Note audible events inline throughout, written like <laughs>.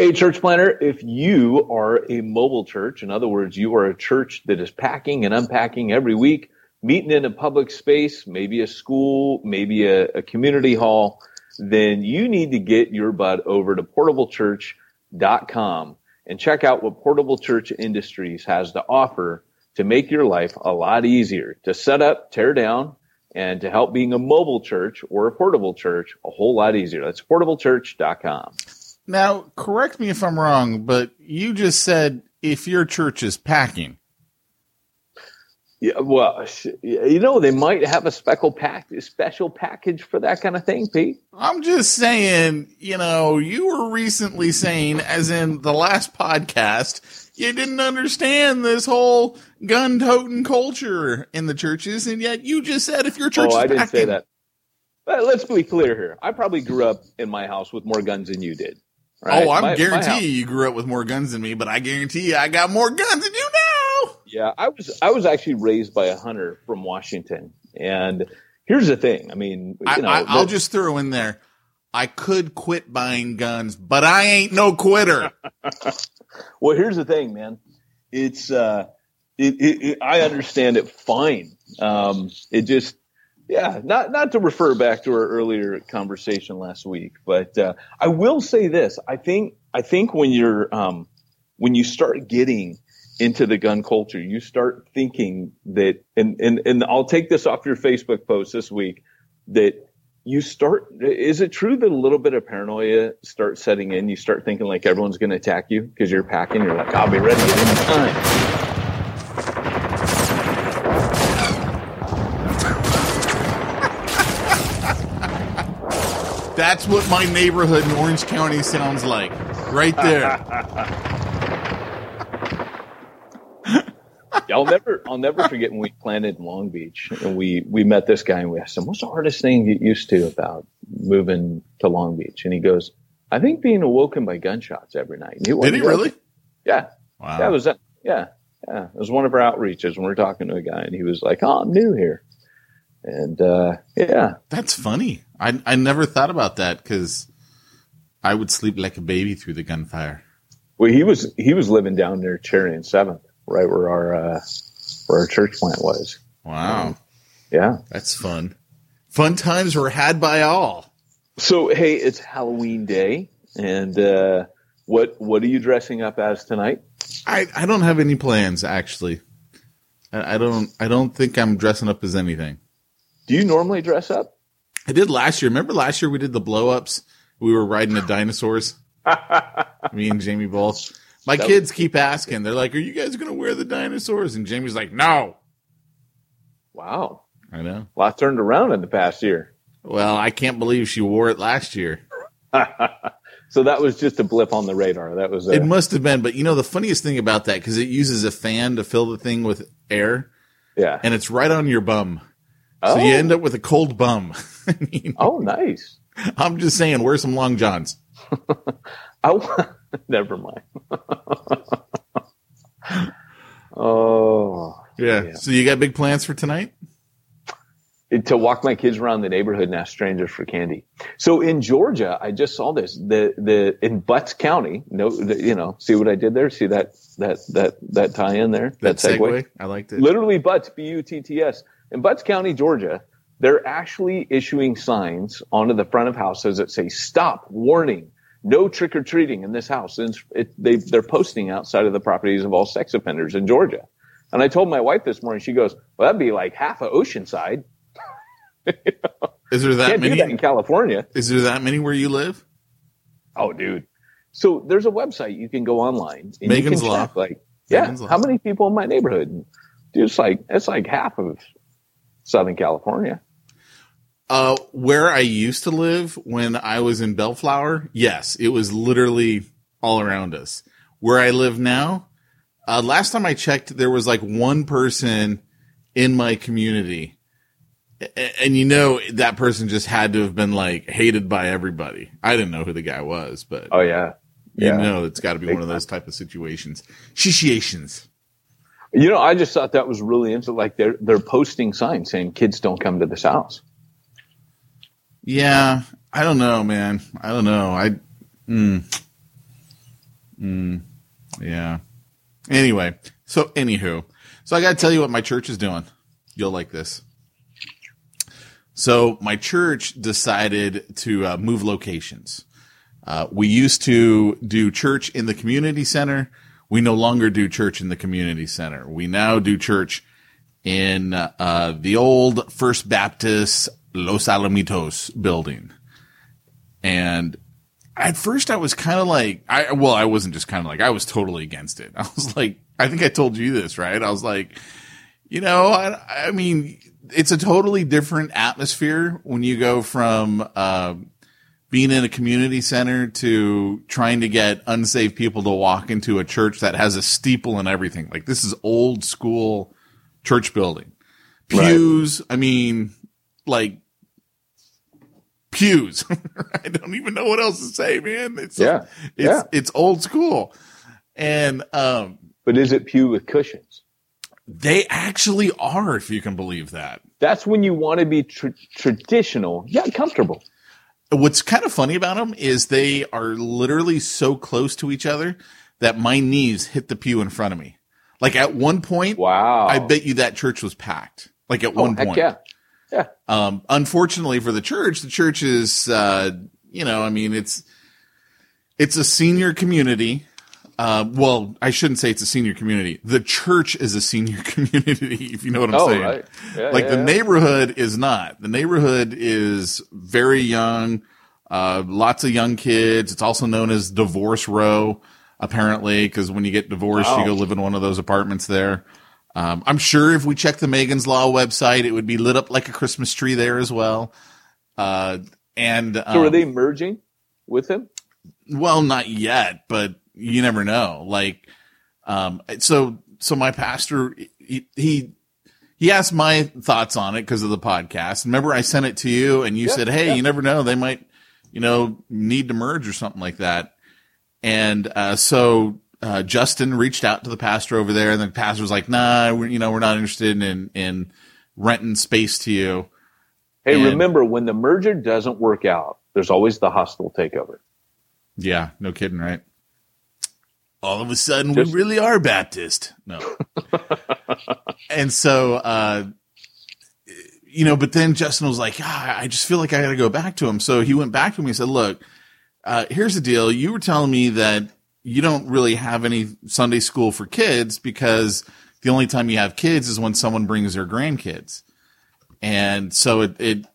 Hey, church planner, if you are a mobile church, in other words, you are a church that is packing and unpacking every week, meeting in a public space, maybe a school, maybe a, a community hall, then you need to get your butt over to portablechurch.com and check out what Portable Church Industries has to offer to make your life a lot easier to set up, tear down, and to help being a mobile church or a portable church a whole lot easier. That's portablechurch.com. Now, correct me if I'm wrong, but you just said if your church is packing. Yeah, well, you know, they might have a special pack, special package for that kind of thing, Pete. I'm just saying, you know, you were recently saying, as in the last podcast, you didn't understand this whole gun toting culture in the churches, and yet you just said if your oh, church oh, is I didn't packing, say that. But let's be clear here. I probably grew up in my house with more guns than you did. Right? Oh, I'm My- my guarantee house- you, you grew up with more guns than me, but I guarantee you I got more guns than you now. Yeah, I was I was actually raised by a hunter from Washington, and here's the thing. I mean, you I, know, I, I'll just throw in there. I could quit buying guns, but I ain't no quitter. <laughs> well, here's the thing, man. It's uh, it, it, it I understand it fine. Um, it just yeah, not not to refer back to our earlier conversation last week, but uh, I will say this. I think I think when you're um, when you start getting into the gun culture, you start thinking that, and and and I'll take this off your Facebook post this week that you start. Is it true that a little bit of paranoia starts setting in? You start thinking like everyone's going to attack you because you're packing. You're like, I'll be ready at any time. That's what my neighborhood in Orange County sounds like. Right there. <laughs> I'll never, I'll never forget when we planted in Long Beach and we, we met this guy and we asked him, what's the hardest thing you get used to about moving to Long Beach? And he goes, I think being awoken by gunshots every night. And Did he really? Yeah. Wow. That was, uh, yeah. Yeah. It was one of our outreaches when we were talking to a guy and he was like, Oh, I'm new here. And, uh, yeah. That's funny. I I never thought about that because I would sleep like a baby through the gunfire. Well, he was, he was living down near Cherry and Seventh, right where our, uh, where our church plant was. Wow, Yeah. that's fun. Fun times were had by all. So hey, it's Halloween day, and uh, what what are you dressing up as tonight? I I don't have any plans actually. I, I don't I don't think I'm dressing up as anything. Do you normally dress up? I did last year. Remember last year we did the blow ups? We were riding the dinosaurs. <laughs> Me and Jamie both. My That kids keep asking. They're like, "Are you guys going to wear the dinosaurs?" And Jamie's like, "No." Wow. I know. A lot turned around in the past year. Well, I can't believe she wore it last year. <laughs> so that was just a blip on the radar. That was a, It must have been, but you know the funniest thing about that because it uses a fan to fill the thing with air, yeah. and it's right on your bum, oh, so you end oh. up with a cold bum. I <laughs> mean, oh, nice. I'm just saying, wear some long johns. <laughs> I, <laughs> never mind. oh, Yeah. Yeah. So you got big plans for tonight? to walk my kids around the neighborhood and ask strangers for candy. So in Georgia, I just saw this. The the in Butts County. No, the, you know, see what I did there? See that that that that tie in there? That, segue? I liked it. Literally Butts, B U T T S. In Butts County, Georgia, they're actually issuing signs onto the front of houses that say "Stop! Warning! No trick or treating in this house." And it, they they're posting outside of the properties of all sex offenders in Georgia. And I told my wife this morning. She goes, "Well, that'd be like half of Oceanside." <laughs> Is there that Can't many? that in California. Is there that many where you live? Oh, dude. So there's a website you can go online and Megan's you can Law. check, like, yeah, Megan's Law. how many people in my neighborhood? Dude, it's like it's like half of Southern California. Uh, where I used to live when I was in Bellflower, yes, it was literally all around us. Where I live now, uh, last time I checked, there was like one person in my community. A- And you know, that person just had to have been like hated by everybody. I didn't know who the guy was, but Oh yeah, you yeah. know, it's got to be Big one of those type of situations. Shishiations. You know, I just thought that was really interesting. Like they're they're posting signs saying kids don't come to this house. Yeah, I don't know, man. I don't know. I, mm, mm, yeah. Anyway, so anywho, so I got to tell you what my church is doing. You'll like this. So my church decided to uh, move locations. Uh, we used to do church in the community center. We no longer do church in the community center. We now do church in uh, the old First Baptist Los Alamitos building. And at first I was kind of like, I, well, I wasn't just kind of like, I was totally against it. <laughs> I was like, I think I told you this, right? I was like, you know, I, I mean, it's a totally different atmosphere when you go from, uh, being in a community center to trying to get unsaved people to walk into a church that has a steeple and everything. Like this is old school church building. Right. Pews, I mean, like pews. <laughs> I don't even know what else to say, man. It's Yeah, it's yeah. it's old school. And um But is it pew with cushions? they actually are, if you can believe that. That's when you want to be tr- traditional, yet comfortable. What's kind of funny about them is they are literally so close to each other that my knees hit the pew in front of me. Like at one point, Wow. I bet you that church was packed. Like at Oh, one point. yeah. Yeah. Um, unfortunately for the church, the church is, uh, you know, I mean, it's, it's a senior community. Uh, well, I shouldn't say it's a senior community. The church is a senior <laughs> community, if you know what I'm Oh, saying. right. Yeah, like yeah, the yeah. neighborhood is not. The neighborhood is very young, uh, lots of young kids. It's also known as divorce row, apparently, because when you get divorced, you go live in one of those apartments there. Um, I'm sure if we check the Megan's Law website, it would be lit up like a Christmas tree there as well. Uh, and um, So are they merging with him? well, not yet, but you never know. Like, um, so, so my pastor, he, he, he asked my thoughts on it because of the podcast. Remember I sent it to you and you Yeah, said, Hey, yeah. you never know. They might, you know, need to merge or something like that. And, uh, so, uh, Justin reached out to the pastor over there and the pastor was like, nah, we're, you know, we're not interested in, in renting space to you. Hey, And- remember when the merger doesn't work out, there's always the hostile takeover. Yeah, no kidding, right? All of a sudden, Just- we really are Baptist. No. <laughs> and so, uh, you know, but then Justin was like, ah, I just feel like I got to go back to him. So he went back to me He said, look, uh, here's the deal. You were telling me that you don't really have any Sunday school for kids because the only time you have kids is when someone brings their grandkids. And so it, it,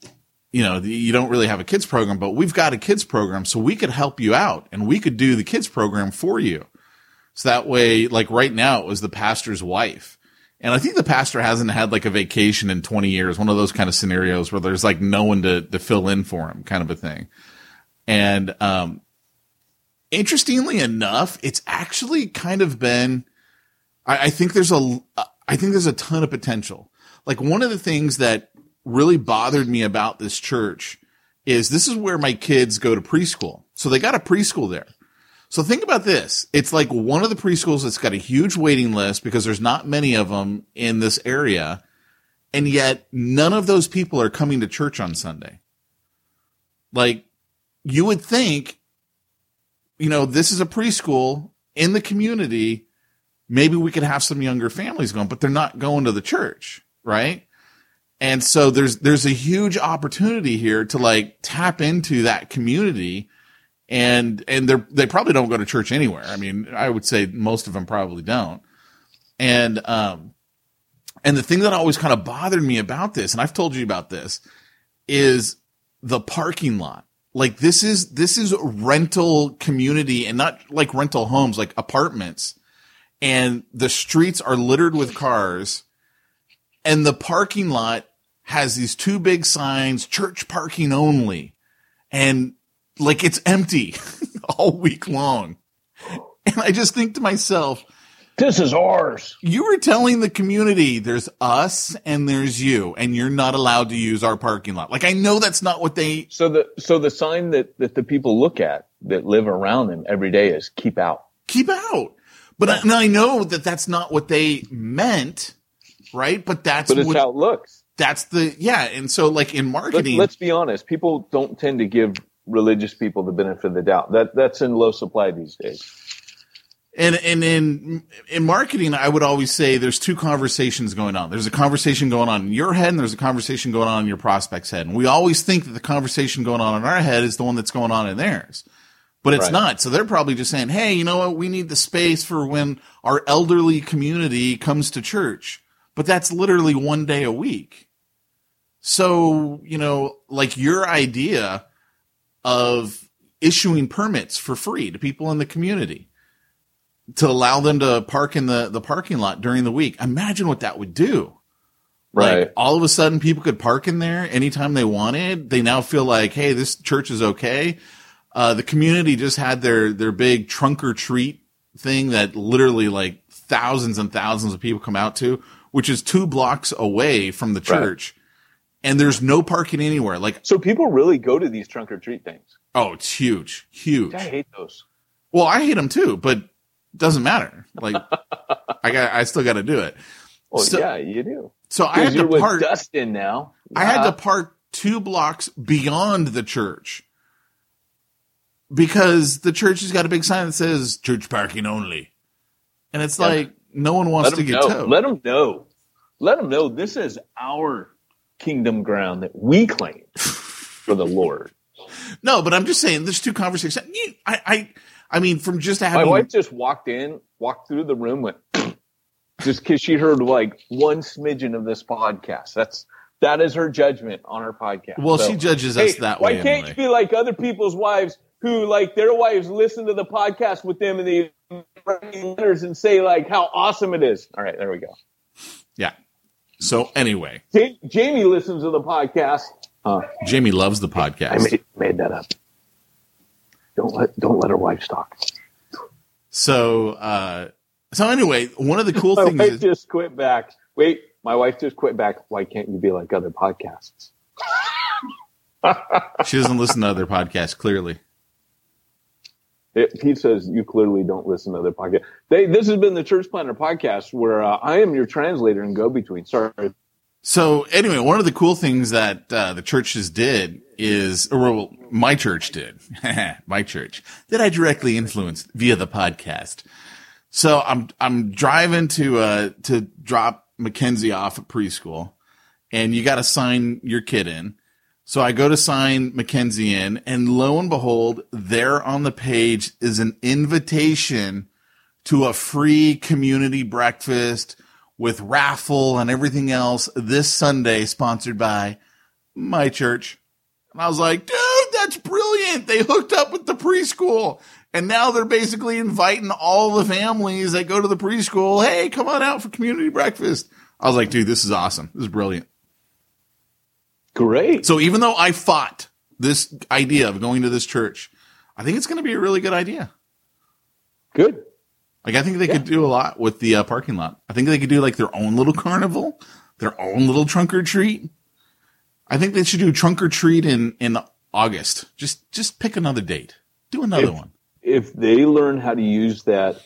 you know, the- you don't really have a kids program, but we've got a kids program, so we could help you out and we could do the kids program for you. So that way, like right now, it was the pastor's wife. And I think the pastor hasn't had like a vacation in 20 years, one of those kind of scenarios where there's like no one to, to fill in for him kind of a thing. And, um, interestingly enough, it's actually kind of been, I, I think there's a, I think there's a ton of potential. Like one of the things that really bothered me about this church is this is where my kids go to preschool. So they got a preschool there. So think about this. It's like one of the preschools that's got a huge waiting list because there's not many of them in this area. And yet none of those people are coming to church on Sunday. Like you would think, you know, this is a preschool in the community. Maybe we could have some younger families going, but they're not going to the church, right? And so there's, there's a huge opportunity here to like tap into that community and, and they're, they probably don't go to church anywhere. I mean, I would say most of them probably don't. And, um, and the thing that always kind of bothered me about this, and I've told you about this, is the parking lot. Like this is, this is rental community and not like rental homes, like apartments. And the streets are littered with cars and the parking lot has these two big signs, church parking only. And like it's empty <laughs> all week long. And I just think to myself, This is ours. you were telling the community there's us and there's you, and you're not allowed to use our parking lot. Like I know that's not what they So the so the sign that that the people look at that live around them every day is keep out. keep out. But I, and I know that that's not what they meant, right? But that's But it's what, how it looks. that's the yeah. And so like in Let, marketing, let's be honest. People don't tend to give religious people the benefit of the doubt. That that's in low supply these days. And and in in marketing, I would always say there's two conversations going on. There's a conversation going on in your head, and there's a conversation going on in your prospect's head. And we always think that the conversation going on in our head is the one that's going on in theirs, but it's Right. not. So they're probably just saying, "Hey, you know what? We need the space for when our elderly community comes to church." But that's literally one day a week. So you know, like your idea of issuing permits for free to people in the community to allow them to park in the, the parking lot during the week. Imagine what that would do. Right. Like all of a sudden people could park in there anytime they wanted. They now feel like, Hey, this church is okay. Uh, the community just had their, their big trunk or treat thing that literally like thousands and thousands of people come out to, which is two blocks away from the church. And there's no parking anywhere. Like, So people really go to these trunk or treat things. oh, it's huge, huge. I hate those. Well, I hate them too, but doesn't matter. Like, I got, I still got to do it. Well, So- yeah, you do. So I had to with park. Dustin now. I had to park two blocks beyond the church because the church has got a big sign that says "church parking only," and it's Yeah. like no one wants Let to get know. towed. Let them know. Let them know this is our kingdom ground that we claim for the Lord. no, but I'm just saying, there's two conversations. You- I, I, I mean, from just having My wife just walked in, walked through the room, went <clears throat> just because she heard like one smidgen of this podcast. That's that is her judgment on our podcast. well, So, she judges hey, us that why way Why can't anyway. you be like other people's wives who like their wives listen to the podcast with them and they write letters and say like how awesome it is. All right, there we go. So anyway, Ja- Jamie listens to the podcast. Huh. Jamie loves the I podcast. made, made that up. Don't let don't let her wife talk. So, uh, so anyway, one of the cool <laughs> My things wife is, just quit back. Wait, my wife just quit back. Why can't you be like other podcasts? <laughs> she doesn't listen to other podcasts. Clearly, It, Pete says you clearly don't listen to their podcast." They, this has been the Church Planter podcast where uh, I am your translator and go between. Sorry, So anyway, one of the cool things that uh, the churches did is, or well, my church did, <laughs> my church that I directly influenced via the podcast. So I'm I'm driving to uh to drop Mackenzie off at preschool, and you got to sign your kid in. So I go to sign Mackenzie in, and lo and behold, there on the page is an invitation to a free community breakfast with raffle and everything else this Sunday, sponsored by my church. And I was like, dude, that's brilliant. They hooked up with the preschool. And now they're basically inviting all the families that go to the preschool. Hey, come on out for community breakfast. I was like, dude, this is awesome. This is brilliant. Great. So even though I fought this idea of going to this church, I think it's going to be a really good idea. Good. Like I think they could do a lot with the uh, parking lot. I think they could do like their own little carnival, their own little trunk or treat. I think they should do trunk or treat in in August. Just just pick another date. Do another If- one. If they learn how to use that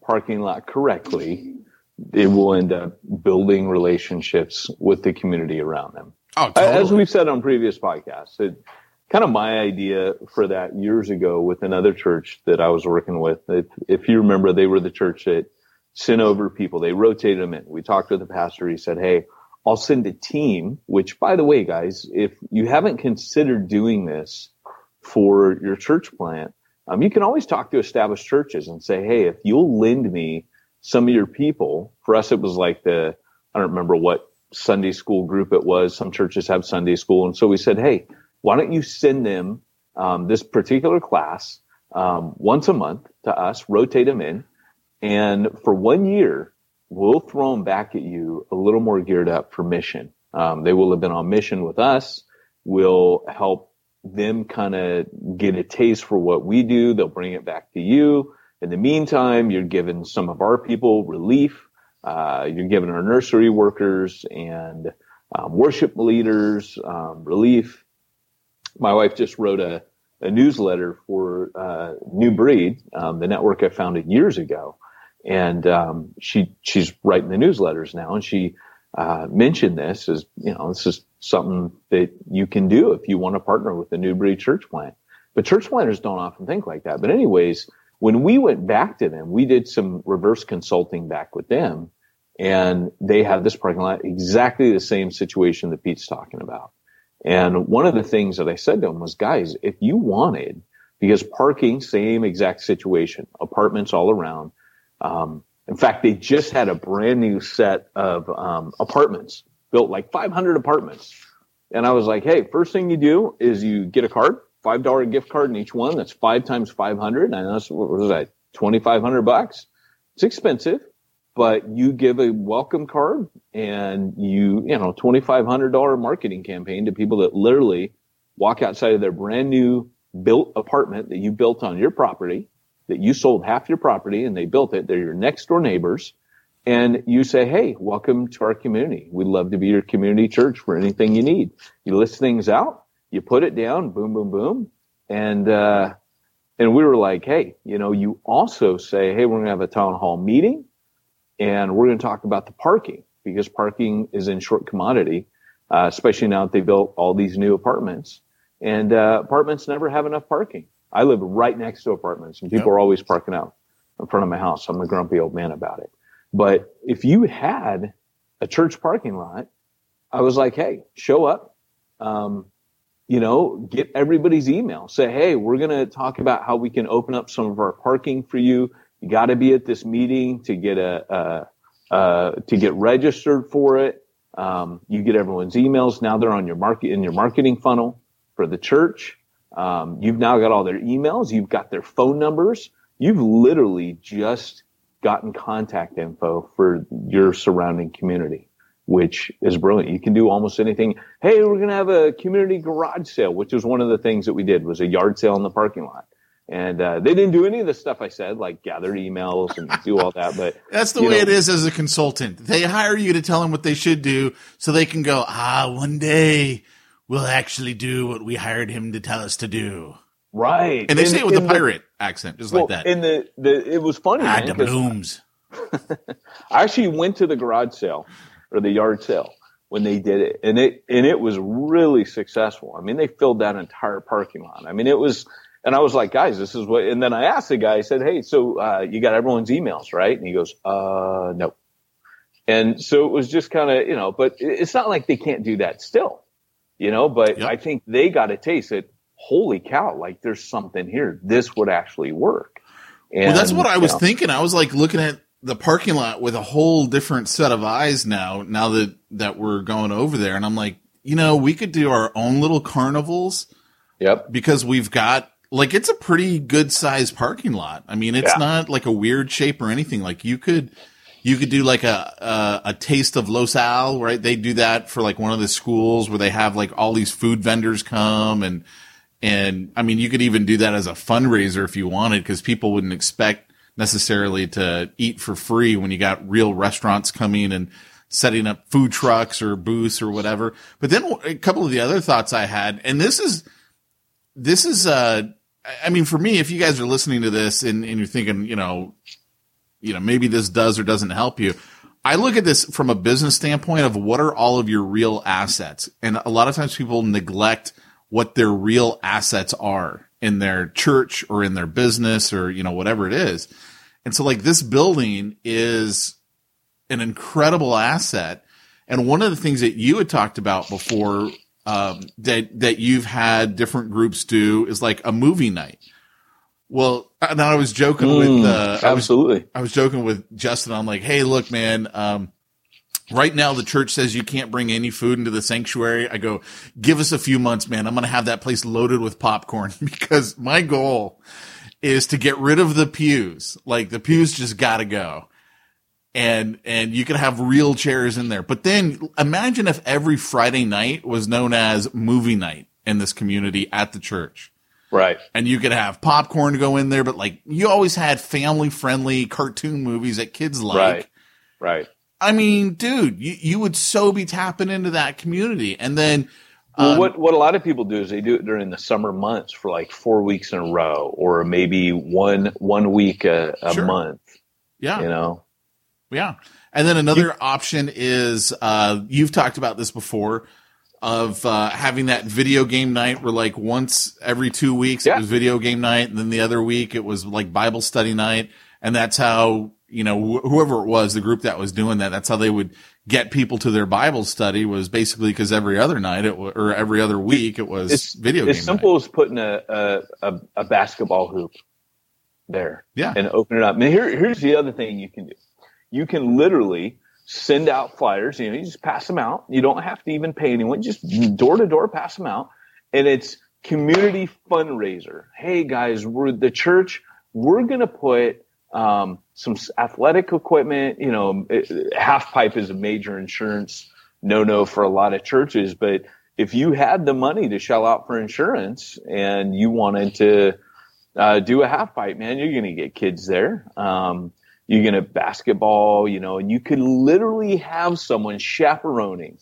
parking lot correctly, they will end up building relationships with the community around them. Oh, As we've said on previous podcasts, it kind of my idea for that years ago with another church that I was working with. If, if you remember, they were the church that sent over people. They rotated them in. We talked with the pastor. He said, Hey, I'll send a team, which by the way, guys, if you haven't considered doing this for your church plant, um, you can always talk to established churches and say, Hey, if you'll lend me some of your people, for us, it was like the, I don't remember what Sunday school group it was. Some churches have Sunday school. And so we said, Hey, why don't you send them, um, this particular class, um, once a month to us, rotate them in. And for one year, we'll throw them back at you a little more geared up for mission. Um, they will have been on mission with us. We'll help them kind of get a taste for what we do. They'll bring it back to you. In the meantime, you're giving some of our people relief. Uh, you're giving our nursery workers and um, worship leaders um, relief. My wife just wrote a, a newsletter for uh, New Breed, um, the network I founded years ago, and um, she she's writing the newsletters now, and she uh, mentioned this as you know this is something that you can do if you want to partner with the New Breed church plant. But church planters don't often think like that. But anyways, when we went back to them, we did some reverse consulting back with them, and they had this parking lot exactly the same situation that Pete's talking about. And one of the things that I said to them was, guys, if you wanted, because parking, same exact situation, apartments all around. Um, in fact, they just had a brand new set of um, apartments built, like 500 apartments. And I was like, hey, first thing you do is you get a card, five dollar gift card in each one. That's five times 500. And that's what was that, 2,500 bucks. It's expensive, but you give a welcome card and you, you know, $2,500 marketing campaign to people that literally walk outside of their brand new built apartment that you built on your property, that you sold half your property and they built it. They're your next door neighbors. And you say, Hey, welcome to our community. We'd love to be your community church for anything you need. You list things out, you put it down, boom, boom, boom. And, uh, and we were like, Hey, you know, you also say, Hey, we're going to have a town hall meeting and we're going to talk about the parking because parking is in short commodity, uh, especially now that they built all these new apartments and, uh, apartments never have enough parking. I live right next to apartments and people Yep. are always parking out in front of my house. I'm a grumpy old man about it. But if you had a church parking lot, I was like, Hey, show up. Um, you know, get everybody's email. Say, Hey, we're going to talk about how we can open up some of our parking for you. You got to be at this meeting to get a, uh, uh, to get registered for it. Um, you get everyone's emails. Now they're on your market in your marketing funnel for the church. Um, you've now got all their emails. You've got their phone numbers. You've literally just gotten contact info for your surrounding community, which is brilliant. You can do almost anything. Hey, we're going to have a community garage sale, which was one of the things that we did was a yard sale in the parking lot. And, uh, they didn't do any of the stuff I said, like gather emails and do all that, but <laughs> That's the way know- it is as a consultant. They hire you to tell them what they should do so they can go, ah, one day we'll actually do what we hired him to tell us to do. right. And they say it with a the- pirate accent, just well, like that. And the, the, it was funny, ah, man, blooms. <laughs> I actually went to the garage sale or the yard sale when they did it and it, and it was really successful. I mean, they filled that entire parking lot. I mean, it was, and I was like, guys, this is what, and then I asked the guy, I said, Hey, so, uh, you got everyone's emails, right? And he goes, uh, no. And so it was just kind of, you know, but it's not like they can't do that still, you know, but Yep. I think they got a taste that, holy cow, like there's something here. This would actually work. And, well, that's what I was know, thinking. I was like looking at the parking lot with a whole different set of eyes now, now that, that we're going over there. And I'm like, you know, we could do our own little carnivals Yep. because we've got like it's a pretty good sized parking lot. I mean, it's Yeah. not like a weird shape or anything. Like you could, you could do like a, a, a taste of Los Al, right? They do that for like one of the schools where they have like all these food vendors come and, and I mean, you could even do that as a fundraiser if you wanted because people wouldn't expect necessarily to eat for free when you got real restaurants coming and setting up food trucks or booths or whatever. But then a couple of the other thoughts I had, and this is, this is, uh, I mean, for me, if you guys are listening to this and, and you're thinking, you know, you know, maybe this does or doesn't help you. I look at this from a business standpoint of what are all of your real assets. And a lot of times people neglect what their real assets are in their church or in their business or, you know, whatever it is. And so like this building is an incredible asset. And one of the things that you had talked about before, um, that, that you've had different groups do is like a movie night. Well, and I was joking Mm, with, uh, I was absolutely. I was joking with Justin. I'm like, hey, look, man. Um, right now the church says you can't bring any food into the sanctuary. I go, give us a few months, man. I'm going to have that place loaded with popcorn <laughs> because my goal is to get rid of the pews. Like the pews just got to go. And, and you can have real chairs in there. But then imagine if every Friday night was known as movie night in this community at the church Right. and you could have popcorn to go in there, but like you always had family friendly cartoon movies that kids like. Right. Right. I mean, dude, you, you would so be tapping into that community. And then, Well, um, what what a lot of people do is they do it during the summer months for like four weeks in a row, or maybe one one week a, a Sure. month. yeah, You know. yeah. And then another option is, uh, you've talked about this before of, uh, having that video game night where like once every two weeks Yeah. it was video game night. And then the other week it was like Bible study night. And that's how, you know, wh- whoever it was, the group that was doing that, that's how they would get people to their Bible study was basically because every other night it wa or every other week it was It's video As simple night. as putting a, a a a basketball hoop there Yeah. and open it up. And here here's the other thing you can do. You can literally send out flyers. You know, you just pass them out. You don't have to even pay anyone. Just door to door, pass them out, and it's community fundraiser. Hey guys, we're the church. We're gonna put um, some athletic equipment. You know, half pipe is a major insurance no no for a lot of churches, but if you had the money to shell out for insurance and you wanted to uh, do a half pipe, man, you're going to get kids there. Um, you're going to basketball, you know, and you could literally have someone chaperoning,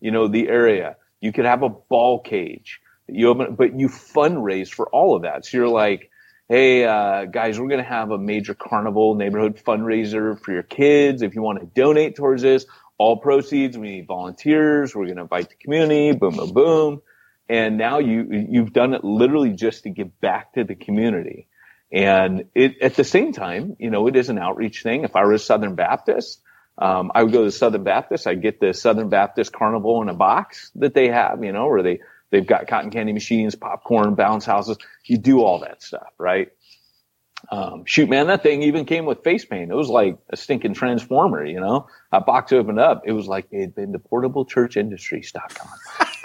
you know, the area. You could have a ball cage. You open, but you fundraise for all of that. So you're like, hey, uh, guys, we're going to have a major carnival neighborhood fundraiser for your kids. If you want to donate towards this, all proceeds, we need volunteers. We're going to invite the community. Boom, boom, boom. And now you, you've done it literally just to give back to the community. And it, at the same time, you know, it is an outreach thing. If I was Southern Baptist, um, I would go to Southern Baptist. I'd get the Southern Baptist Carnival in a box that they have, you know, where they, they've got cotton candy machines, popcorn, bounce houses. You do all that stuff, right? Um, shoot, man, that thing even came with face paint. It was like a stinking transformer, you know. That box opened up. It was like they had been to portablechurchindustries.com.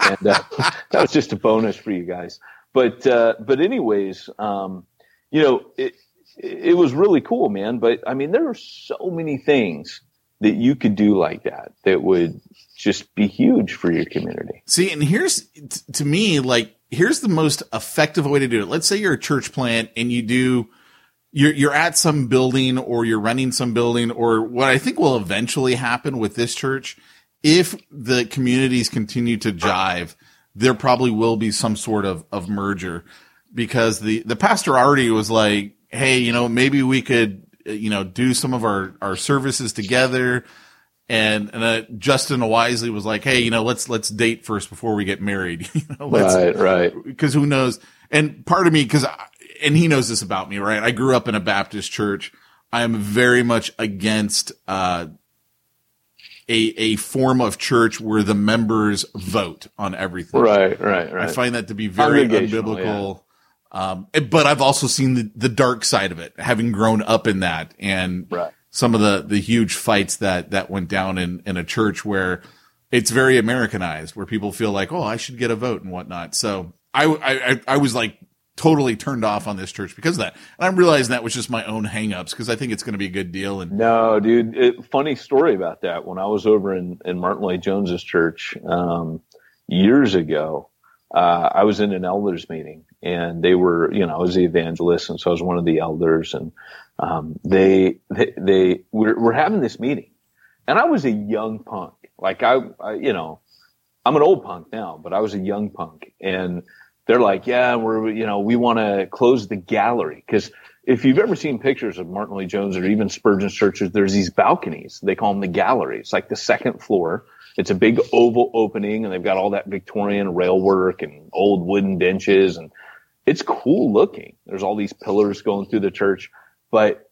<laughs> and uh, that was just a bonus for you guys. But uh, but anyways, um, you know, it it was really cool, man. But I mean, there are so many things that you could do like that that would just be huge for your community. See, and here's to me, like, here's the most effective way to do it. Let's say you're a church plant and you do, you're, you're at some building or you're renting some building or what I think will eventually happen with this church. If the communities continue to jive, there probably will be some sort of, of merger because the, the pastor already was like, Hey, you know, maybe we could, you know, do some of our, our services together and and uh, Justin Wisely was like, "Hey, you know, let's let's date first before we get married." <laughs> you know, let's, right. because who knows? And part of me, because and he knows this about me, right? I grew up in a Baptist church. I am very much against uh, a a form of church where the members vote on everything. Right, right, right. I find that to be very unbiblical. Um, but I've also seen the, the dark side of it, having grown up in that, and Right. some of the the huge fights that that went down in in a church where it's very Americanized, where people feel like, oh, I should get a vote and whatnot. So I I I- was like totally turned off on this church because of that. And I'm realizing that was just my own hangups because I think it's going to be a good deal. And No, dude. It, funny story about that. When I was over in, in Martyn Lloyd-Jones's church um, years ago, uh, I was in an elders meeting, and they were, you know, I was the evangelist, and so I was one of the elders, and um, they they, they we're, we're having this meeting, and I was a young punk, like I, I, you know, I'm an old punk now, but I was a young punk, and they're like, yeah, we're, you know, we want to close the gallery because if you've ever seen pictures of Martyn Lloyd-Jones or even Spurgeon churches, there's these balconies. They call them the galleries, like the second floor. It's a big oval opening, and they've got all that Victorian rail work and old wooden benches, and it's cool looking. There's all these pillars going through the church, but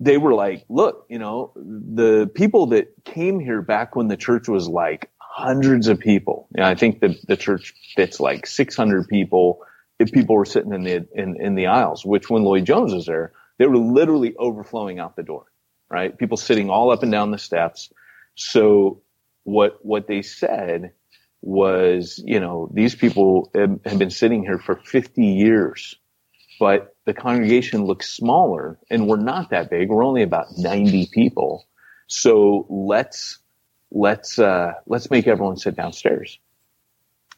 they were like, look, you know, the people that came here back when the church was like hundreds of people. I think the, the church fits like 600 people if people were sitting in the, in, in the aisles, which when Lloyd Jones was there, they were literally overflowing out the door, right? People sitting all up and down the steps. So what, what they said was, you know, these people have, have been sitting here for 50 years, but the congregation looks smaller and we're not that big. We're only about 90 people. So let's, let's, uh, let's make everyone sit downstairs.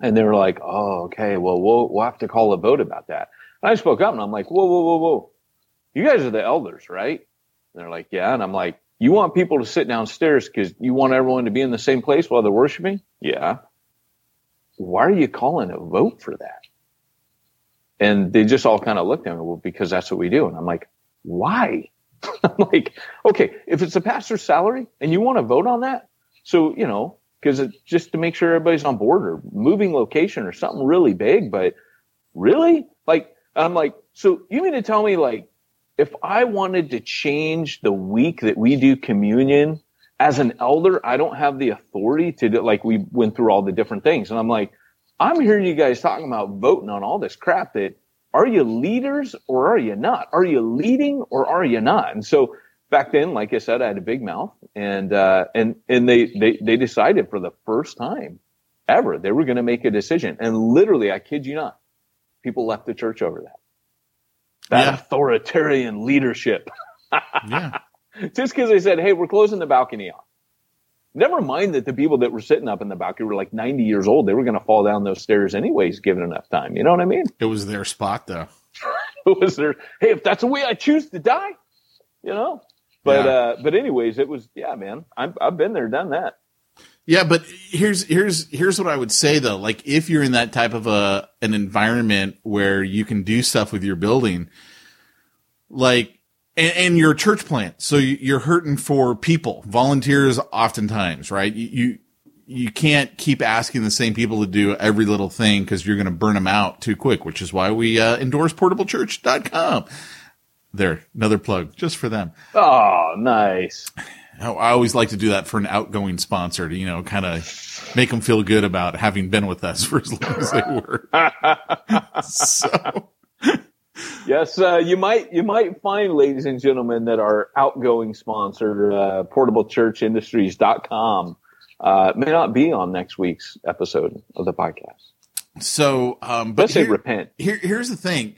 And they were like, oh, okay, well, we'll, we'll have to call a vote about that. And I spoke up and I'm like, whoa, whoa, whoa, whoa. You guys are the elders, right? And they're like, yeah. And I'm like, you want people to sit downstairs because you want everyone to be in the same place while they're worshiping? Yeah. Why are you calling a vote for that? And they just all kind of looked at me, well, because that's what we do. And I'm like, why? <laughs> I'm like, okay, if it's a pastor's salary and you want to vote on that, so, you know, because it's just to make sure everybody's on board or moving location or something really big, but really? Like, I'm like, so you mean to tell me like, if I wanted to change the week that we do communion as an elder, I don't have the authority to do, like we went through all the different things. And I'm like, I'm hearing you guys talking about voting on all this crap that are you leaders or are you not? Are you leading or are you not? And so back then, like I said, I had a big mouth and, uh, and, and they, they, they decided for the first time ever, they were going to make a decision. And literally, I kid you not, people left the church over that. That Yeah. authoritarian leadership. <laughs> yeah, Just because they said, hey, we're closing the balcony off. Never mind that the people that were sitting up in the balcony were like 90 years old. They were going to fall down those stairs anyways, given enough time. You know what I mean? it was their spot though. <laughs> It was their, Hey, if that's the way I choose to die, you know. But Yeah. uh, but anyways, it was yeah, man. I'm, I've been there, done that. Yeah, but here's here's here's what I would say though. Like if you're in that type of a an environment where you can do stuff with your building, like and, and you're a church plant, so you- you're hurting for people, volunteers, oftentimes, right? You you, you can't keep asking the same people to do every little thing because you're going to burn them out too quick. Which is why we uh, endorse portablechurch.com. There, another plug just for them. Oh, nice. I I always like to do that for an outgoing sponsor to, you know, kind of make them feel good about having been with us <laughs> for as long as they were. <laughs> so, Yes, uh, you might you might find, ladies and gentlemen, that our outgoing sponsor, uh, PortableChurchIndustries.com, uh, may not be on next week's episode of the podcast. so, um, but Let's say here- repent. here, here's the thing.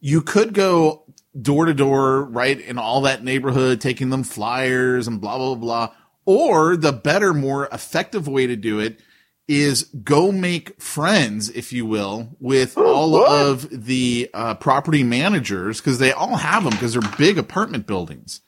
You could go door to door, right, in all that neighborhood, taking them flyers and blah, blah, blah. Or the better, more effective way to do it is go make friends, if you will, with all what? of the uh, property managers because they all have them because they're big apartment buildings.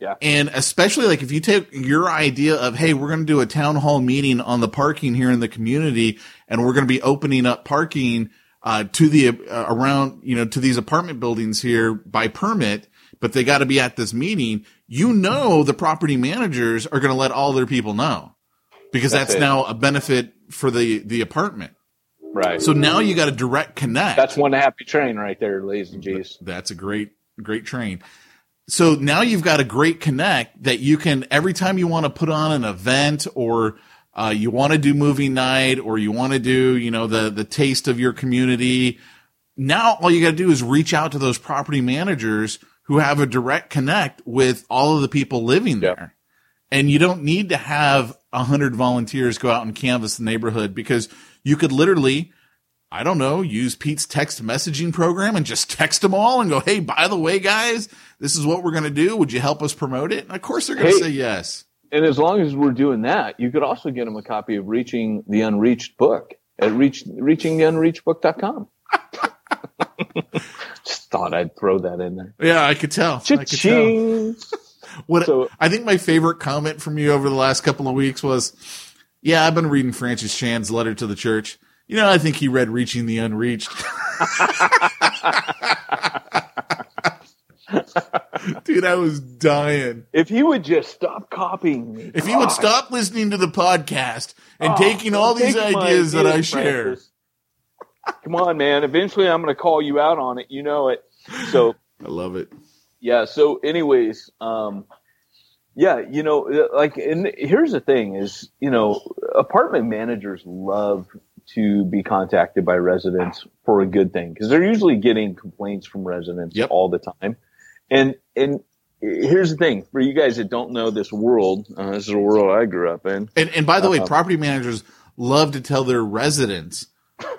Yeah. And especially like if you take your idea of, hey, we're going to do a town hall meeting on the parking here in the community and we're going to be opening up parking uh, to the uh, around, you know, to these apartment buildings here by permit, but they got to be at this meeting. You know, the property managers are going to let all their people know because That's that's, now a benefit for the, the apartment. Right. So now you got a direct connect. that's one happy train right there, ladies and G's. That's a great, great train. So now you've got a great connect that you can, every time you want to put on an event or, uh, you want to do movie night or you want to do, you know, the, the taste of your community. Now all you got to do is reach out to those property managers who have a direct connect with all of the people living there. And you don't need to have a hundred volunteers go out and canvass the neighborhood because you could literally I don't know, use Pete's text messaging program and just <laughs> text them all and go, Hey, by the way, guys, this is what we're going to do. Would you help us promote it? And of course they're going to Hey. say yes. And as long as we're doing that, you could also get them a copy of Reaching the Unreached book at reach, reachingtheunreachedbook.com. <laughs> Just thought I'd throw that in there. Yeah, I could tell. I could tell. What So- I think my favorite comment from you over the last couple of weeks was, "Yeah, I've been reading Francis Chan's letter to the church. You know, I think he read Reaching the Unreached." <laughs> <laughs> <laughs> Dude, I was dying. If he would just stop copying me. If you would stop listening to the podcast and Oh, taking all these ideas that I share, Come on, man. Eventually I'm going to call you out on it. You know it. So, I love it. yeah. So anyways, um, yeah, you know, like, and here's the thing is, you know, apartment managers love to be contacted by residents for a good thing because they're usually getting complaints from residents Yep. all the time. And, and here's the thing for you guys that don't know this world, uh, this is a world I grew up in. And and by the way, Uh-huh. property managers love to tell their residents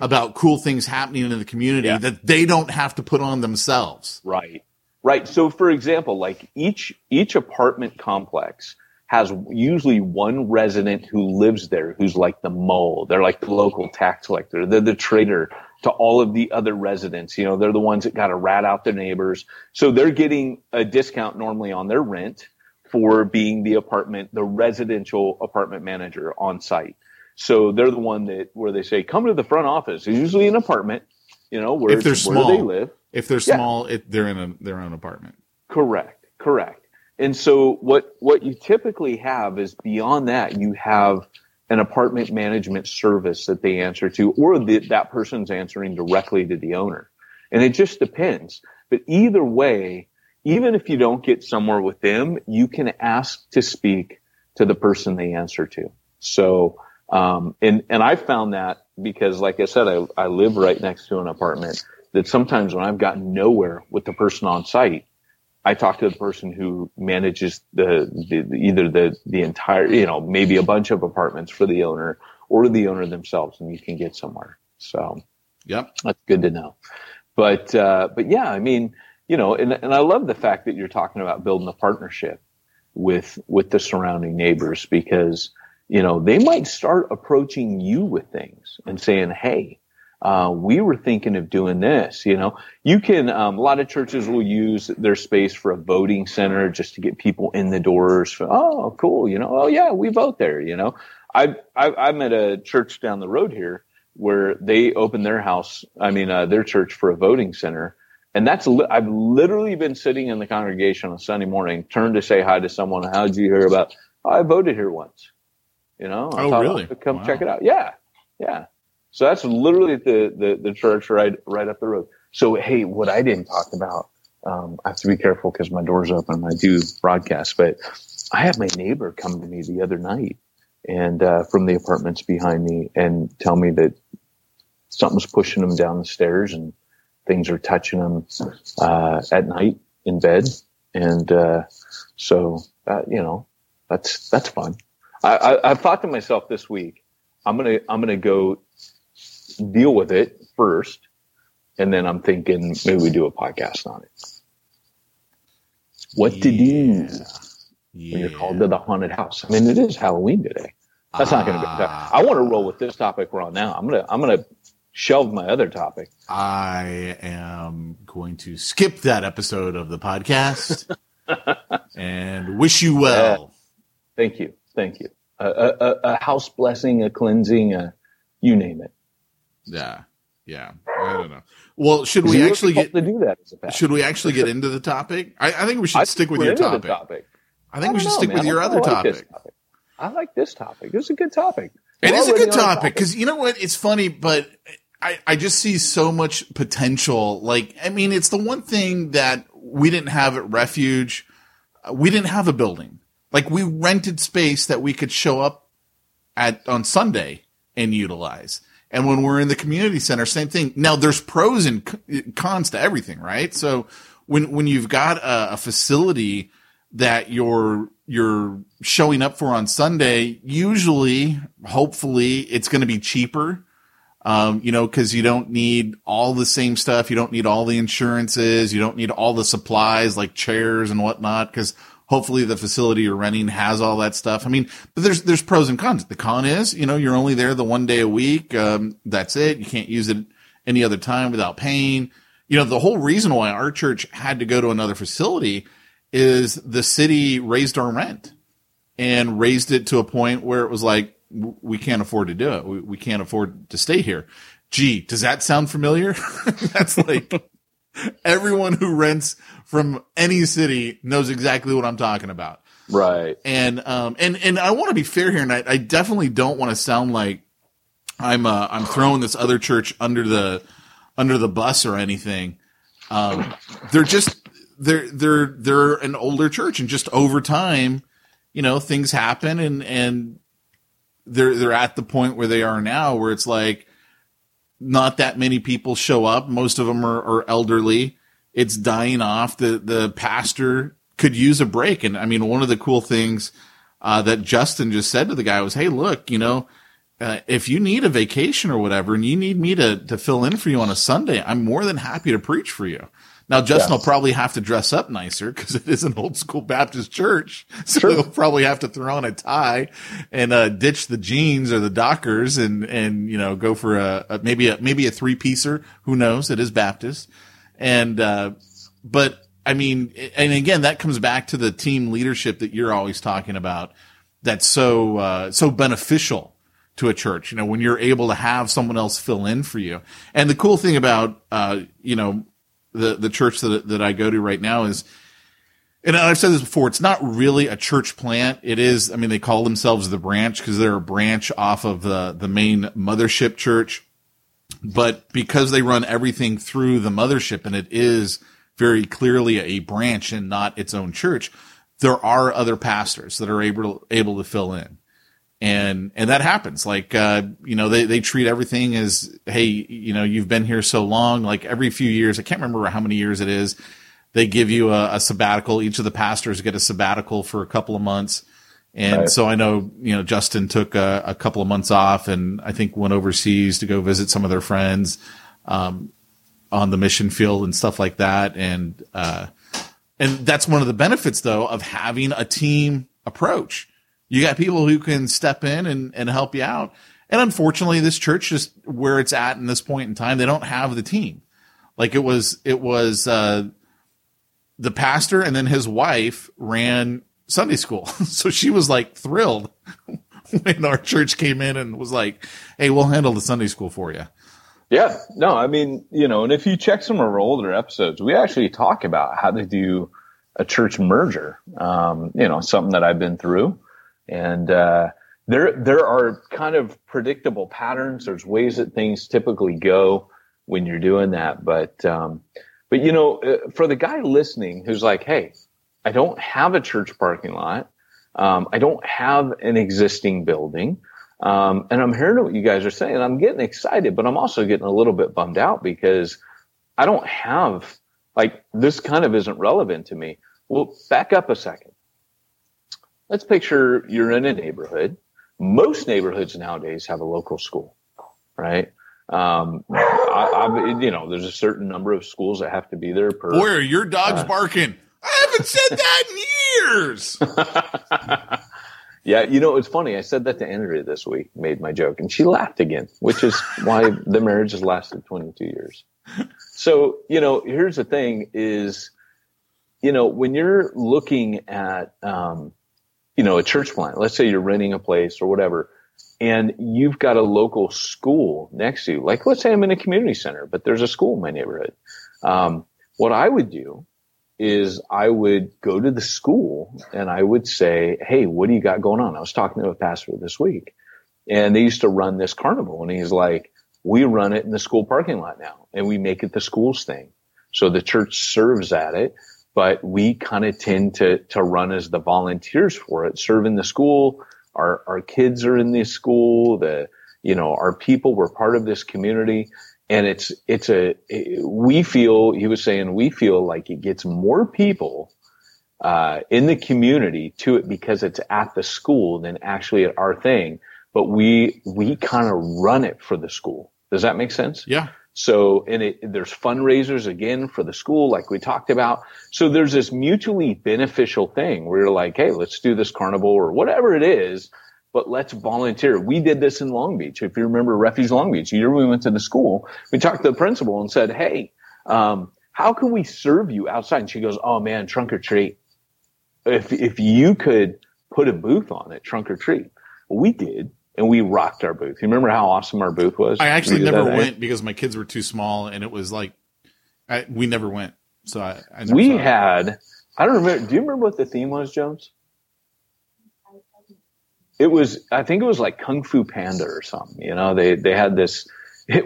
about cool things happening in the community Yeah. that they don't have to put on themselves. Right. Right. So for example, like each each apartment complex has usually one resident who lives there who's like the mole. They're like the local tax collector. They're the traitor to all of the other residents. You know, they're the ones that got to rat out their neighbors. So they're getting a discount normally on their rent for being the apartment, the residential apartment manager on site. So they're the one that where they say, come to the front office. It's usually an apartment, you know, where, If they're where small. they live. If they're Yeah. small, it, they're in a, their own apartment. Correct. Correct. And so what what you typically have is beyond that you have an apartment management service that they answer to or the, that person's answering directly to the owner. And it just depends. But either way, even if you don't get somewhere with them, you can ask to speak to the person they answer to. So um, and and I found that because like I said I I live right next to an apartment that sometimes when I've gotten nowhere with the person on site I talk to the person who manages the, the, the either the the entire you know maybe a bunch of apartments for the owner or the owner themselves, and you can get somewhere. So Yep. that's good to know. But uh, but yeah, I mean you know, and and I love the fact that you're talking about building a partnership with with the surrounding neighbors because you know they might start approaching you with things and saying, hey. Uh, we were thinking of doing this, you know, you can, um, a lot of churches will use their space for a voting center just to get people in the doors. For, oh, cool. You know, oh yeah, we vote there, you know, I, I, I'm at a church down the road here where they opened their house. I mean, uh, their church for a voting center. And that's, li- I've literally been sitting in the congregation on Sunday morning, turned to say hi to someone. How did you hear about, oh, I voted here once, you know, I Oh, thought, really? "Oh, come Wow. check it out. Yeah. Yeah. So that's literally the, the, the church right, right up the road. So, hey, what I didn't talk about, um, I have to be careful because my door's open and I do broadcast, but I had my neighbor come to me the other night and, uh, from the apartments behind me and tell me that something's pushing them down the stairs and things are touching them, uh, at night in bed. And, uh, so, you know, that's, that's fun. I, I, I've thought to myself this week, I'm to, I'm to go deal with it first. And then I'm thinking maybe we do a podcast on it. What to do Yeah. when you're called to the haunted house? I mean, it is Halloween today. That's not going to be. Ah. I want to roll with this topic we're on now. I'm gonna, I'm gonna shelve my other topic. I am going to skip that episode of the podcast <laughs> and wish you well. Thank you, thank you. A, a, a- a house blessing, a cleansing, a you name it. Yeah. Yeah. I don't know. Well, should we actually get to do that as a pastor. should we actually get into the topic? I, I think we should I stick with your topic. topic. I think we should know, stick with your other like this topic. topic. I like this topic. It's a good topic. It We're is a good topic because you know what? It's funny, but I, I just see so much potential. Like, I mean, it's the one thing that we didn't have at Refuge. We didn't have a building. Like, we rented space that we could show up at on Sunday and utilize. And when we're in the community center, same thing. Now, there's pros and cons to everything, right? So when when you've got a, a facility that you're you're showing up for on Sunday, usually, hopefully, it's going to be cheaper Um, you know, cause you don't need all the same stuff. You don't need all the insurances. You don't need all the supplies like chairs and whatnot. Cause hopefully the facility you're renting has all that stuff. I mean, but there's, there's pros and cons. The con is, you know, you're only there the one day a week. Um, that's it. You can't use it any other time without paying. You know, the whole reason why our church had to go to another facility is the city raised our rent and raised it to a point where it was like, we can't afford to do it. We, we can't afford to stay here. Gee, does that sound familiar? <laughs> That's like everyone who rents from any city knows exactly what I'm talking about. Right. And, um, and, and I want to be fair here. And I, I definitely don't want to sound like I'm, uh, I'm throwing this other church under the, under the bus or anything. Um, they're just, they're, they're, they're an older church and just over time, you know, things happen and, and they're, they're at the point where they are now where it's like, not that many people show up. Most of them are, are elderly. It's dying off. The, the pastor could use a break. And I mean, one of the cool things, uh, that Justin just said to the guy was, Hey, look, you know, uh, if you need a vacation or whatever and you need me to, to fill in for you on a Sunday, I'm more than happy to preach for you. Now, Justin will probably have to dress up nicer because it is an old school Baptist church. <laughs> So Sure. he'll probably have to throw on a tie and, uh, ditch the jeans or the dockers and, and, you know, go for a, a maybe a, maybe a three piecer. Who knows? It is Baptist. And, uh, but I mean, and again, that comes back to the team leadership that you're always talking about. That's so, uh, so beneficial to a church, you know, when you're able to have someone else fill in for you. And the cool thing about, uh, you know, the, the church that, that I go to right now is, and I've said this before, it's not really a church plant. It is, I mean, they call themselves the branch because they're a branch off of the, the main mothership church. But because they run everything through the mothership and it is very clearly a branch and not its own church, there are other pastors that are able, able to fill in. And and that happens. Like uh you know they they treat everything as hey you know you've been here so long. Like every few years i can't remember how many years it is they give you a, a sabbatical. Each of the pastors get a sabbatical for a couple of months and Right. so i know you know justin took a, a couple of months off and i think went overseas to go visit some of their friends um on the mission field and stuff like that and uh and that's one of the benefits though of having a team approach. You got people who can step in and, and help you out. And unfortunately, this church just where it's at in this point in time, they don't have the team. Like it was, it was, uh, the pastor and then his wife ran Sunday school. <laughs> so she was like thrilled <laughs> when our church came in and was like, Hey, we'll handle the Sunday school for you. Yeah, no, I mean, you know, and if you check some of our older episodes, we actually talk about how to do a church merger. Um, you know, something that I've been through, and uh, there there are kind of predictable patterns. There's ways that things typically go when you're doing that, but um, but you know, uh, for the guy listening who's like, hey, I don't have a church parking lot. Um, I don't have an existing building. Um, and I'm hearing what you guys are saying. I'm getting excited, but I'm also getting a little bit bummed out because I don't have, like, this kind of isn't relevant to me. Well, back up a second. Let's picture you're in a neighborhood. Most neighborhoods nowadays have a local school, right? Um, I, I, you know, there's a certain number of schools that have to be there per. Boy, are your dogs barking. I haven't said that in years. <laughs> Yeah, you know, it's funny. I said that to Andrea this week, made my joke, and she laughed again, which is why the marriage has lasted 22 years. So, you know, here's the thing is, you know, when you're looking at, um, you know, a church plant, let's say you're renting a place or whatever, and you've got a local school next to you, like let's say I'm in a community center, but there's a school in my neighborhood. Um, what I would do is I would go to the school and I would say, Hey, what do you got going on? I was talking to a pastor this week and they used to run this carnival and he's like, we run it in the school parking lot now and we make it the school's thing. So the church serves at it, but we kind of tend to, to run as the volunteers for it, serving the school. Our, our kids are in the school. The, you know, our people were part of this community and it's it's a we feel he was saying we feel like it gets more people uh, in the community to it because it's at the school than actually at our thing but we we kind of run it for the school Does that make sense? Yeah. So, and it, there's fundraisers again for the school, like we talked about. So there's this mutually beneficial thing where you're like, Hey, let's do this carnival or whatever it is, but let's volunteer. We did this in Long Beach. If you remember Refuge Long Beach, the year we went to the school, we talked to the principal and said, Hey, um, how can we serve you outside? And she goes, Oh man, trunk or treat. If, if you could put a booth on it, trunk or treat. Well, we did and we rocked our booth. You remember how awesome our booth was? I actually We never eh? went because my kids were too small, and it was like I, we never went. So I, I never We had, I don't remember. Do you remember what the theme was, Jones? It was, I think it was like Kung Fu Panda or something. You know, they, they had this,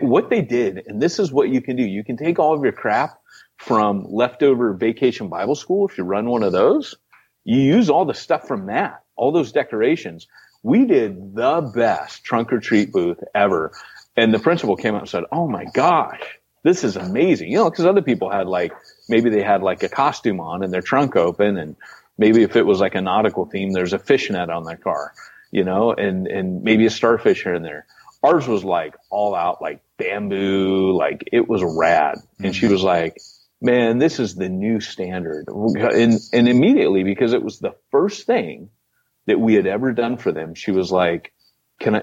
what they did, and this is what you can do. You can take all of your crap from leftover vacation Bible school. If you run one of those, you use all the stuff from that, all those decorations. We did the best trunk or treat booth ever. And the principal came out and said, Oh my gosh, this is amazing. You know, cause other people had like, maybe they had like a costume on and their trunk open and maybe if it was like a nautical theme, there's a fishnet on their car, you know, and, and maybe a starfish here and there. Ours was like all out, like bamboo, like it was rad. And she mm-hmm. was like, man, this is the new standard. And, and immediately because it was the first thing that we had ever done for them, she was like, can I,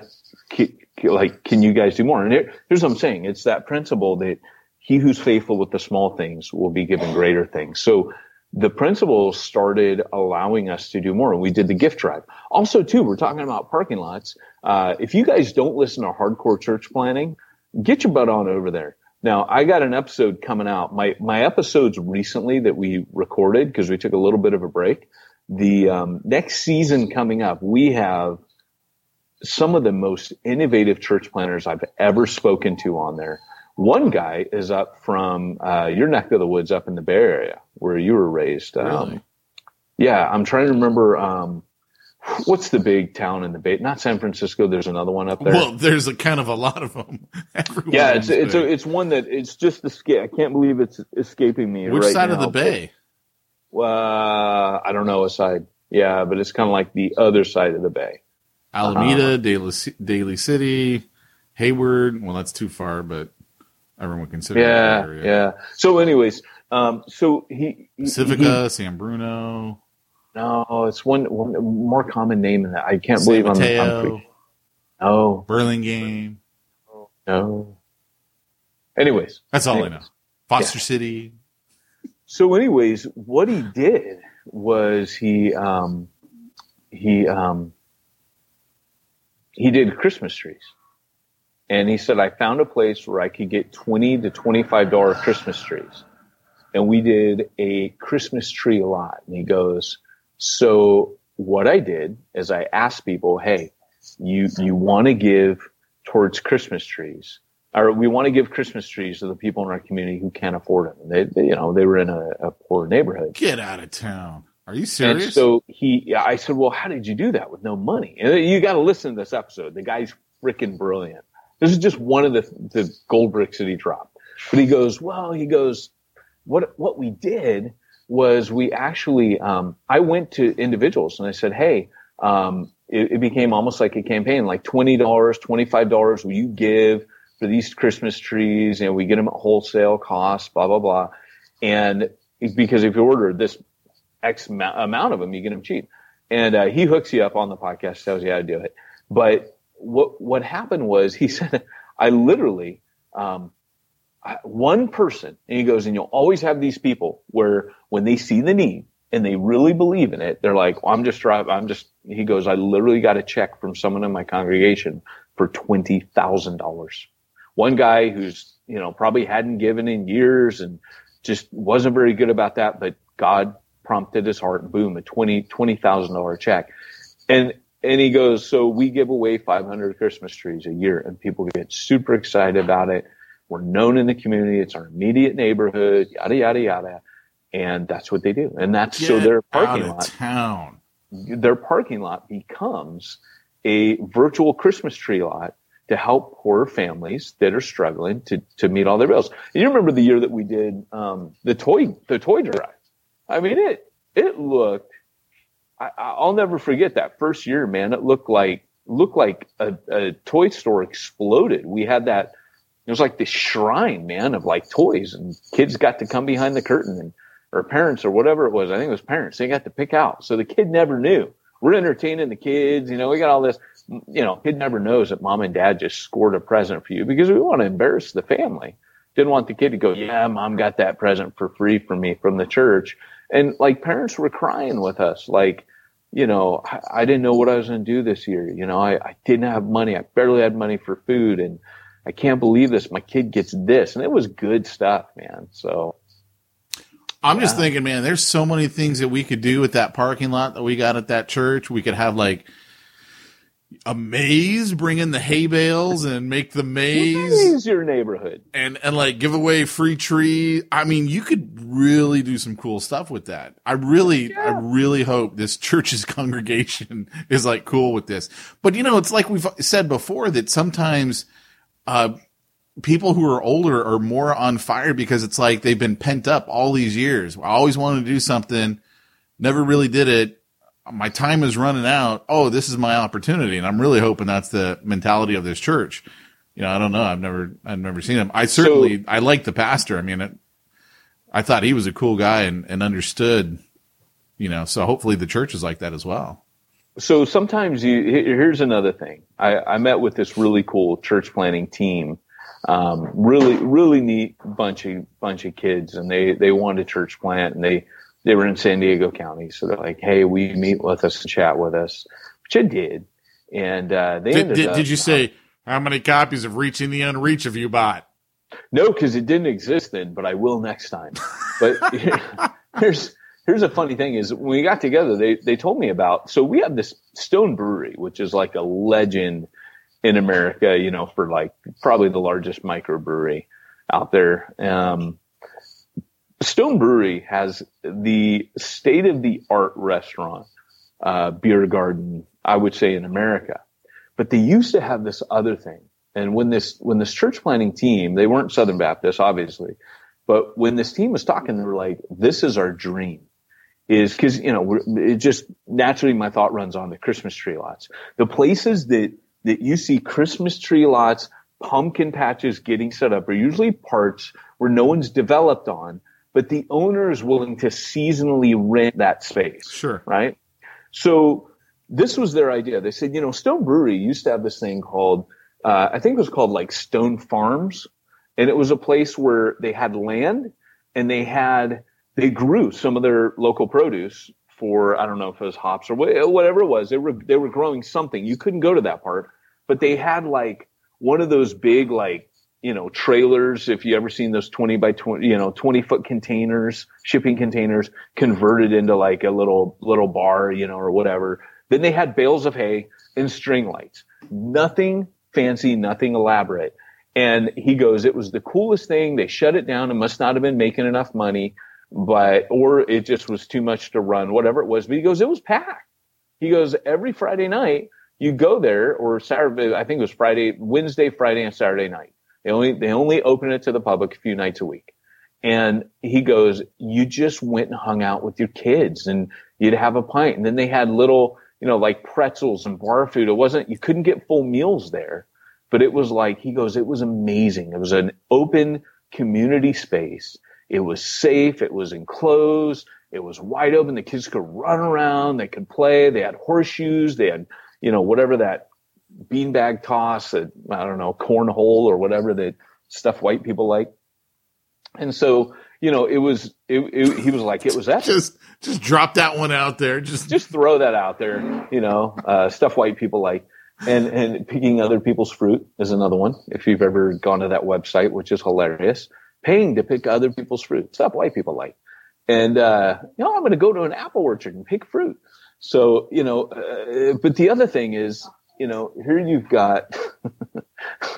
can, like, can you guys do more? And here, here's what I'm saying. It's that principle that he who's faithful with the small things will be given greater things. So the principal started allowing us to do more and we did the gift drive. Also too, we're talking about parking lots. Uh, if you guys don't listen to hardcore church planting, get your butt on over there. Now, I got an episode coming out. My, my episodes recently that we recorded because we took a little bit of a break. The, um, next season coming up, we have some of the most innovative church planters I've ever spoken to on there. One guy is up from uh, your neck of the woods up in the Bay Area where you were raised. Um, Really? Yeah, I'm trying to remember. Um, what's the big town in the Bay? Not San Francisco. There's another one up there. Well, there's a kind of a lot of them. <laughs> Everywhere yeah, it's it's a, it's one that it's just escape. I can't believe it's escaping me. which right side of the bay? Uh, I don't know a side. Yeah, but it's kind of like the other side of the bay. Alameda, Uh-huh. Daly, Daly City, Hayward. Well, that's too far, but everyone considers Yeah, yeah. So, anyways, um, so he, he Pacifica, San Bruno, no, it's one one more common name than that. I can't San believe I'm, I'm Mateo, no, Burlingame. no. Anyways, That's all I know. Anyways. Foster City. so anyways, what he did was he um, he um, he did Christmas trees, and he said I found a place where I could get twenty to twenty five dollar Christmas trees, and we did a Christmas tree lot. And he goes, so what I did is I asked people, hey, you you want to give towards Christmas trees, or we want to give Christmas trees to the people in our community who can't afford them. They, they you know they were in a, a poor neighborhood. Get out of town. Are you And serious? so he, I said, well, how did you do that with no money? And you got to listen to this episode. The guy's freaking brilliant. This is just one of the, the gold bricks that he dropped. But he goes, well, he goes, what, what we did was we actually, um, I went to individuals and I said, Hey, um, it, it became almost like a campaign, like $20, $25 will you give for these Christmas trees? And we get them at wholesale cost, blah, blah, blah. And because if you order this X amount of them, you get them cheap. And uh, he hooks you up on the podcast, tells you how to do it. But what what happened was he <laughs> said, I literally um, I, one person, and he goes, and you'll always have these people where when they see the need and they really believe in it, they're like, well, I'm just driving. I'm just. He goes, I literally got a check from someone in my congregation for twenty thousand dollars. One guy who's you know probably hadn't given in years and just wasn't very good about that, but God prompted his heart and boom, a twenty twenty thousand dollar check. And and he goes, so we give away 500 Christmas trees a year, and people get super excited about it. We're known in the community; it's our immediate neighborhood, yada yada yada, and that's what they do. And that's so Get their out parking lot, town. their parking lot becomes a virtual Christmas tree lot to help poor families that are struggling to to meet all their bills. And you remember the year that we did um, the toy the toy drive? I mean it it looked. I, I'll never forget that first year, man. It looked like looked like a, a toy store exploded. We had that it was like this shrine, man, of like toys, and kids got to come behind the curtain, and or parents or whatever it was. I think it was parents. They got to pick out, so the kid never knew. We're entertaining the kids, you know. We got all this, you know. Kid never knows that mom and dad just scored a present for you because we want to embarrass the family. Didn't want the kid to go, yeah, mom got that present for free for me from the church, and like parents were crying with us, like you know, I, I didn't know what I was going to do this year. You know, I, I didn't have money. I barely had money for food and I can't believe this. My kid gets this. And it was good stuff, man. So I'm just thinking, man, there's so many things that we could do with that parking lot that we got at that church. We could have like a maze, bring in the hay bales and make the maze is your neighborhood. and and like give away free tree. I mean, you could really do some cool stuff with that. I really, I really hope this <laughs> church's congregation is like cool with this. But you know, it's like we've said before that sometimes, uh, people who are older are more on fire because it's like they've been pent up all these years. I always wanted to do something, never really did it. My time is running out. Oh, this is my opportunity. And I'm really hoping that's the mentality of this church. You know, I don't know. I've never, I've never seen him. I certainly, I like the pastor. I mean, it, I thought he was a cool guy and, and understood, you know, so hopefully the church is like that as well. So sometimes you, here's another thing. I, I met with this really cool church planting team. Um, really, really neat bunch of, bunch of kids and they, they wanted a church plant and they, they were in San Diego County. So they're like, Hey, we meet with us and chat with us, which I did. And, uh, they Did, did, up, did you say, how many copies of Reaching the Unreach have you bought? No, because it didn't exist then, but I will next time. But <laughs> <laughs> here's here's a funny thing: is when we got together, they they told me about. So we have this Stone Brewery, which is like a legend in America. You know, for like probably the largest microbrewery out there. Um, Stone Brewery has the state of the art restaurant, uh, beer garden, I would say in America. But they used to have this other thing. And when this, when this church planting team, they weren't Southern Baptist, obviously, but when this team was talking, they were like, this is our dream is because, you know, it just naturally my thought runs on the Christmas tree lots. The places that, that you see Christmas tree lots, pumpkin patches getting set up are usually parts where no one's developed on, but the owner is willing to seasonally rent that space Sure. right? So this was their idea. They said, you know, Stone Brewery used to have this thing called, uh, I think it was called like Stone Farms. And it was a place where they had land and they had, they grew some of their local produce for, I don't know if it was hops or whatever it was. They were, they were growing something. You couldn't go to that part, but they had like one of those big, like, you know, trailers. If you ever seen those 20 by 20, you know, 20 foot containers, shipping containers converted into like a little, little bar, you know, or whatever. Then they had bales of hay and string lights. Nothing fancy, nothing elaborate. And he goes, it was the coolest thing. They shut it down and must not have been making enough money, but, or it just was too much to run, whatever it was. But he goes, it was packed. He goes, every Friday night you go there or Saturday, I think it was Friday, Wednesday, Friday and Saturday night. They only, they only open it to the public a few nights a week. And he goes, you just went and hung out with your kids and you'd have a pint. And then they had little, you know, like pretzels and bar food. It wasn't, you couldn't get full meals there, but it was like, he goes, it was amazing. It was an open community space. It was safe. It was enclosed. It was wide open. The kids could run around. They could play. They had horseshoes. They had, you know, whatever that beanbag toss, that, I don't know, cornhole or whatever that stuff white people like. And so, you know, it was, it, it, he was like, it was epic. Just, just drop that one out there. Just, Just throw that out there, you know, uh, stuff white people like. And, and picking other people's fruit is another one. If you've ever gone to that website, which is hilarious, paying to pick other people's fruit, stuff white people like. And, uh, you know, I'm going to go to an apple orchard and pick fruit. So, you know, uh, but the other thing is, you know, here you've got, <laughs>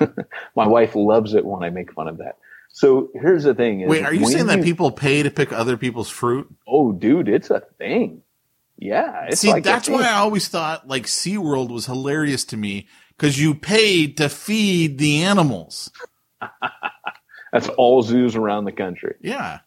my wife loves it when I make fun of that. So here's the thing is, wait, are you saying that people pay to pick other people's fruit? Oh, dude, it's a thing. Yeah. It's See, like that's why I always thought like SeaWorld was hilarious to me because you paid to feed the animals. <laughs> That's all zoos around the country. Yeah.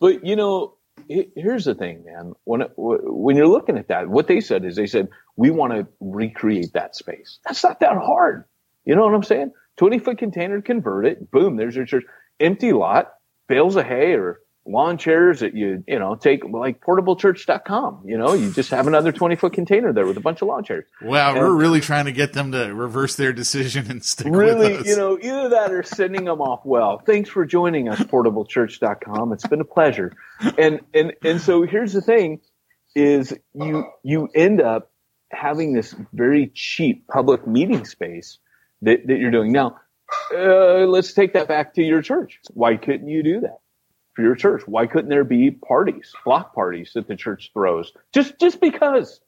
But you know, here's the thing, man. When when you're looking at that, what they said is they said we want to recreate that space. That's not that hard. You know what I'm saying? 20 foot container, convert it. Boom, there's your church. Empty lot, bales of hay or lawn chairs that you, you know, take like portablechurch.com. You know, you just have another 20 foot container there with a bunch of lawn chairs. Wow, And- we're really trying to get them to reverse their decision and stick really, with us. you know, either that or sending them off well. Thanks for joining us, portablechurch.com. It's been a pleasure. And and and so here's the thing is you you end up having this very cheap public meeting space that, that you're doing. Now, uh, let's take that back to your church. Why couldn't you do that? For your church, why couldn't there be parties, block parties that the church throws? Just just because,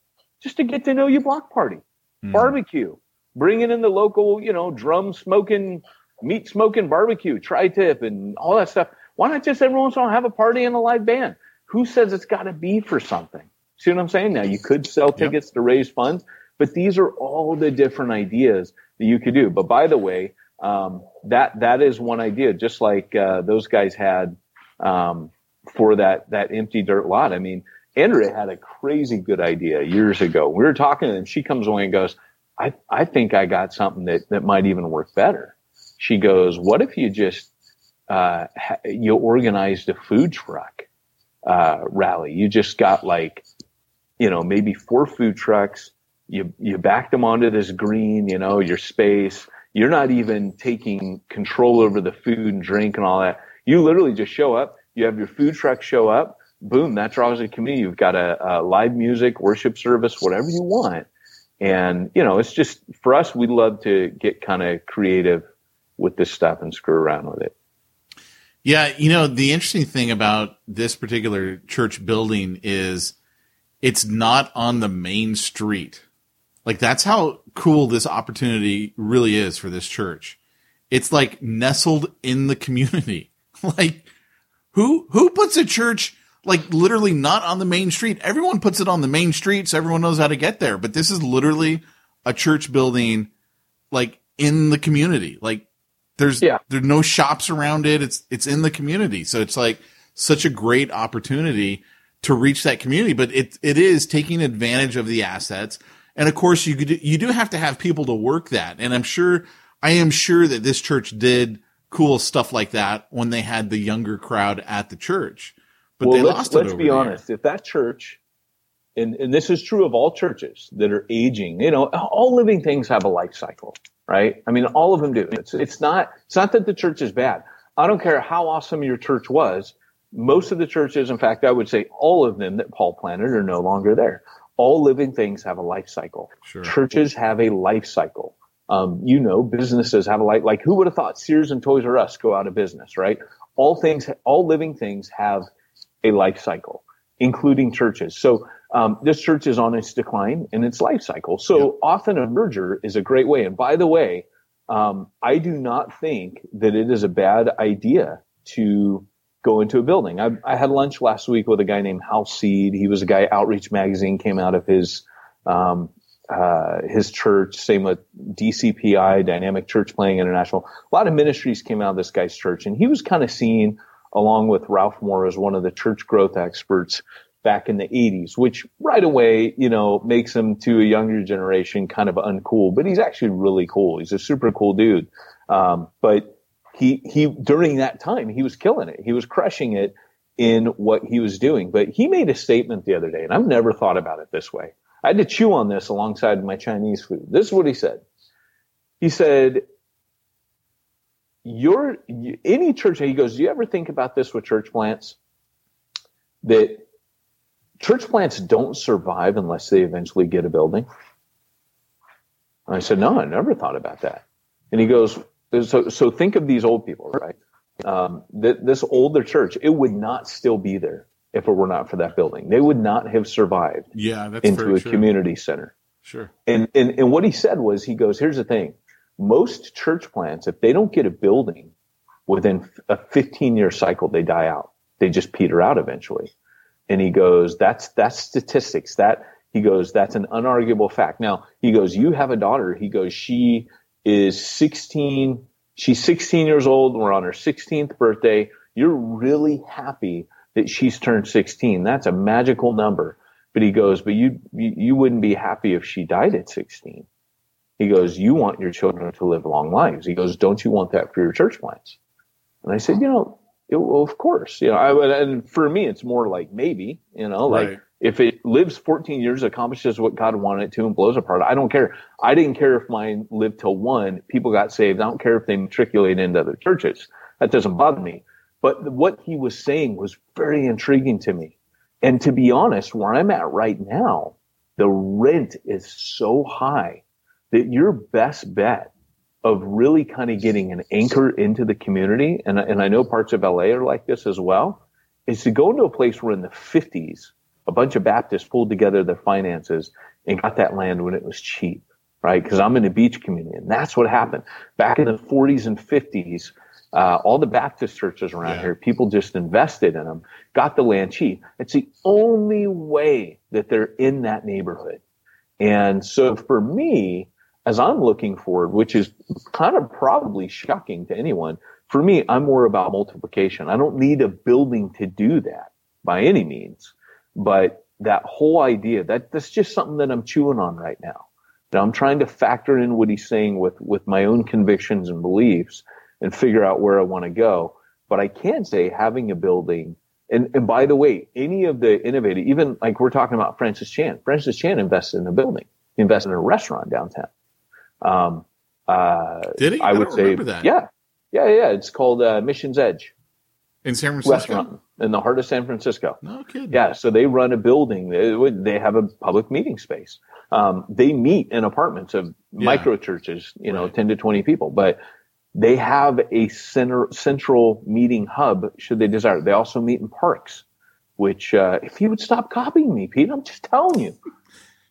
just to get to know you, block party Hmm. barbecue, bringing in the local, you know, drum smoking, meat smoking barbecue, tri tip, and all that stuff. Why not just every once in a while have a party and a live band? Who says it's got to be for something? See what I'm saying? Now you could sell tickets to raise funds, but these are all the different ideas that you could do. But by the way, um, that that is one idea, just like uh, those guys had um, for that that empty dirt lot. I mean, Andrea had a crazy good idea years ago. We were talking and she comes away and goes, I, I think I got something that, that might even work better. She goes, what if you just, uh, ha- you organized a food truck, uh, rally? You just got like, you know, maybe four food trucks. You, you backed them onto this green, you know, your space. You're not even taking control over the food and drink and all that. You literally just show up. You have your food truck show up boom, that draws a community. You've got a, a live music, worship service, whatever you want. And, you know, it's just for us, we love to get kind of creative with this stuff and screw around with it. Yeah, you know, the interesting thing about this particular church building is it's not on the main street. Like that's how cool this opportunity really is for this church. It's like nestled in the community. <laughs> like who who puts a church like literally not on the main street? Everyone puts it on the main street so everyone knows how to get there, but this is literally a church building like in the community. Like there's Yeah. there's no shops around it. It's it's in the community. So it's like such a great opportunity to reach that community, but it it is taking advantage of the assets. And of course you could, you do have to have people to work that. And I'm sure I am sure that this church did cool stuff like that when they had the younger crowd at the church. But well, they let's, lost it let's be there. honest. If that church, and, and this is true of all churches that are aging, you know, all living things have a life cycle, right? I mean, all of them do. It's, it's not, it's not that the church is bad. I don't care how awesome your church was. Most of the churches, in fact, I would say all of them that Paul planted are no longer there. All living things have a life cycle. Sure. Churches have a life cycle. Um, you know, businesses have a life, like who would have thought Sears and Toys R Us go out of business, right? All things, all living things have a life cycle, including churches. So um, this church is on its decline in its life cycle. So often a merger is a great way. And by the way, um, I do not think that it is a bad idea to go into a building. I, I had lunch last week with a guy named Hal Seed. He was a guy Outreach Magazine came out of his um, uh, his church. Same with DCPI, Dynamic Church Planning International. A lot of ministries came out of this guy's church, and he was kind of seen along with Ralph Moore as one of the church growth experts back in the 80s, which right away, you know, makes him to a younger generation kind of uncool, but he's actually really cool. He's a super cool dude. Um, but he, he, during that time, he was killing it. He was crushing it in what he was doing. But he made a statement the other day, and I've never thought about it this way. I had to chew on this alongside my Chinese food. This is what he said. He said, your any church he goes do you ever think about this with church plants that church plants don't survive unless they eventually get a building and i said no i never thought about that and he goes so so think of these old people right? Um, th- this older church it would not still be there if it were not for that building. They would not have survived Yeah, that's into a true. community center. Sure. and, and and what he said was he goes here's the thing. Most church plants if they don't get a building within a 15 year cycle they die out. They just peter out eventually. And he goes that's that's statistics. That he goes that's an unarguable fact. Now he goes you have a daughter. He goes she is 16 she's 16 years old we're on her 16th birthday you're really happy that she's turned 16 that's a magical number but he goes but you you, you wouldn't be happy if she died at 16 He goes, You want your children to live long lives. He goes, Don't you want that for your church plants? And I said, You know, it, well, of course. You know, I, and for me, it's more like maybe, you know, like Right. If it lives 14 years, accomplishes what God wanted it to, and blows apart, I don't care. I didn't care if mine lived till one, people got saved. I don't care if they matriculate into other churches. That doesn't bother me. But what he was saying was very intriguing to me. And to be honest, where I'm at right now, the rent is so high that your best bet of really kind of getting an anchor into the community, and, and I know parts of LA are like this as well, is to go into a place where in the 50s, a bunch of Baptists pulled together their finances and got that land when it was cheap, right? Because I'm in a beach community, and that's what happened. Back in the 40s and 50s, uh, all the Baptist churches around Yeah. here, people just invested in them, got the land cheap. It's the only way that they're in that neighborhood. And so for me, as I'm looking forward, which is kind of probably shocking to anyone, for me, I'm more about multiplication. I don't need a building to do that by any means, but that whole idea that that's just something that I'm chewing on right now. That I'm trying to factor in what he's saying with, with my own convictions and beliefs and figure out where I want to go. But I can say having a building and, and by the way, any of the innovative, even like we're talking about Francis Chan, Francis Chan invested in a building, he invested in a restaurant downtown. Um, uh, Did he? I I would say, that. yeah, yeah, yeah. It's called uh, Mission's Edge In San Francisco. Restaurant in the heart of San Francisco. No kidding. Yeah, so they run a building. They, have a public meeting space. Um, they meet in apartments of Yeah. micro churches, you know, Right. 10 to 20 people, but they have a center, central meeting hub should they desire. They also meet in parks, which, uh, if you would stop copying me, Pete, I'm just telling you.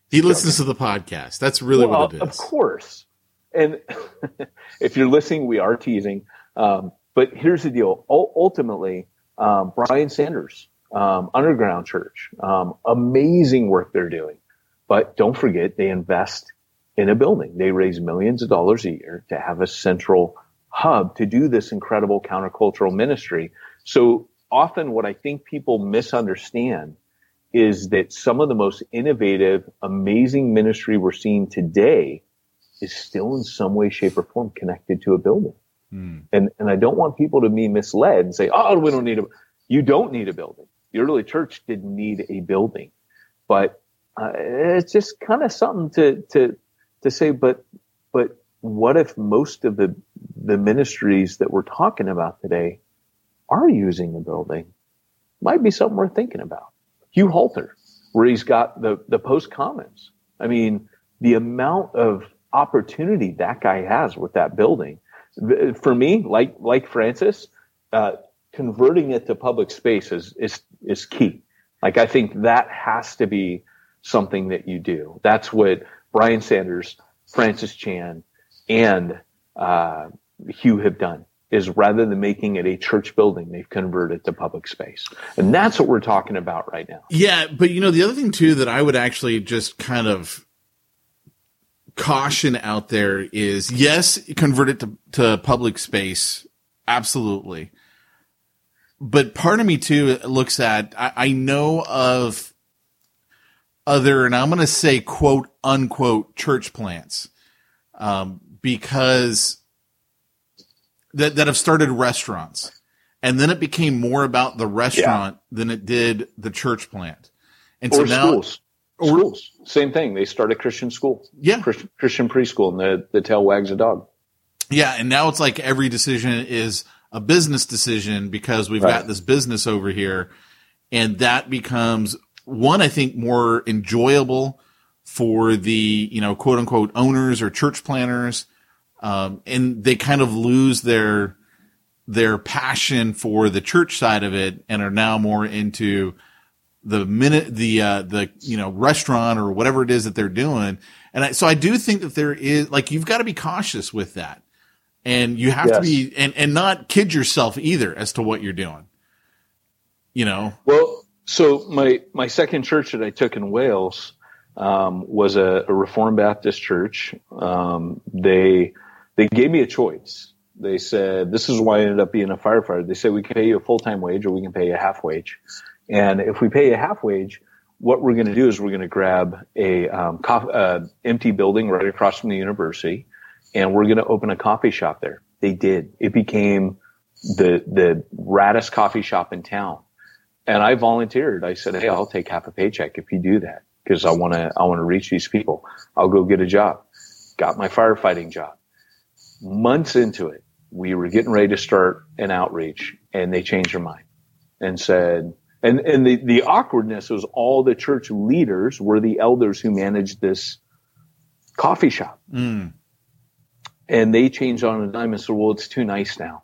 He listens to the podcast. That's really Well, what it is. Of course. And <laughs> if you're listening, we are teasing. Um, but here's the deal. U- ultimately, um, Brian Sanders, um, Underground Church, um, amazing work they're doing. But don't forget, they invest in a building. They raise millions of dollars a year to have a central hub to do this incredible countercultural ministry. So often what I think people misunderstand is that some of the most innovative, amazing ministry we're seeing today is still in some way, shape, or form connected to a building. Hmm. And and I don't want people to be misled and say, "Oh, we don't need a." You don't need a building. The early church didn't need a building, but uh, it's just kind of something to to to say. But but what if most of the the ministries that we're talking about today are using a building? Might be something worth thinking about. Hugh Halter, where he's got the the Post Commons. I mean, the amount of opportunity that guy has with that building. For me, like like Francis, uh, converting it to public space is is is key. Like I think that has to be something that you do. That's what Brian Sanders, Francis Chan, and uh, Hugh have done. Is rather than making it a church building, they've converted it to public space, and that's what we're talking about right now. Yeah, but you know the other thing too that I would actually just kind of caution out there is yes, convert it to, to public space, absolutely. But part of me too looks at I, I know of other, and I'm going to say quote unquote church plants, um, because that that have started restaurants, and then it became more about the restaurant than it did the church plant, and so or now schools. Schools. Same thing. They start a Christian school. Yeah. Christian, Christian preschool and the, the tail wags the dog. Yeah, and now it's like every decision is a business decision because we've Right. got this business over here, and that becomes one I think more enjoyable for the you know quote unquote owners or church planters, um, and they kind of lose their their passion for the church side of it and are now more into the minute the uh the you know restaurant or whatever it is that they're doing and I, so i do think that there is like you've got to be cautious with that and you have to be and and not kid yourself either as to what you're doing you know Well, so my my second church that I took in Wales um, was a, a Reformed Baptist church. Um, they they gave me a choice. They said this is why I ended up being a firefighter. They said we can pay you a full time wage or we can pay you a half wage. And if we pay a half wage, what we're going to do is we're going to grab a um, co- uh, empty building right across from the university, and we're going to open a coffee shop there. They did. It became the the raddest coffee shop in town. And I volunteered. I said, "Hey, I'll take half a paycheck if you do that because I want to I want to reach these people. I'll go get a job." Got my firefighting job. Months into it, we were getting ready to start an outreach, and they changed their mind and said, and and the the awkwardness was all the church leaders were the elders who managed this coffee shop, Mm. and they changed on a dime and said, "Well, it's too nice now."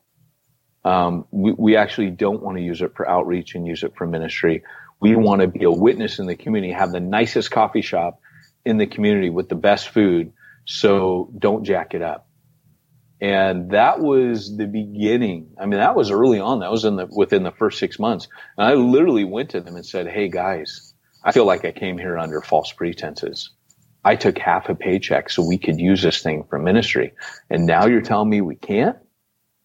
Um, we, we actually don't want to use it for outreach and use it for ministry. We want to be a witness in the community, have the nicest coffee shop in the community with the best food. So don't jack it up. And that was the beginning. I mean, that was early on. That was in the, within the first six months. And I literally went to them and said, Hey guys, I feel like I came here under false pretenses. I took half a paycheck so we could use this thing for ministry. And now you're telling me we can't?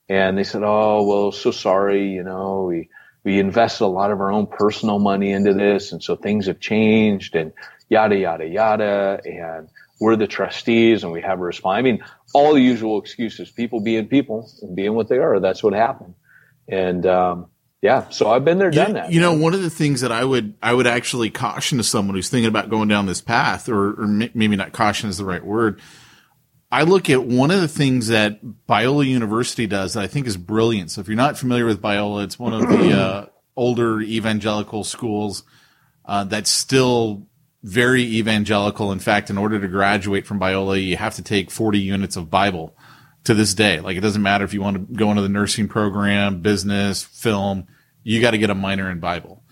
And they said, Oh, well, so sorry. You know, we, we invested a lot of our own personal money into this. And so things have changed and yada, yada, yada. And we're the trustees and we have a response. I mean, all the usual excuses, people being people and being what they are. That's what happened. And, um, yeah, so I've been there, done You, that. you know, one of the things that I would I would actually caution to someone who's thinking about going down this path, or, or maybe not caution is the right word. I look at one of the things that Biola University does that I think is brilliant. So if you're not familiar with Biola, it's one of the uh, older evangelical schools uh, that's still very evangelical. In fact, in order to graduate from Biola, you have to take 40 units of Bible to this day. Like it doesn't matter if you want to go into the nursing program, business, film, you got to get a minor in Bible.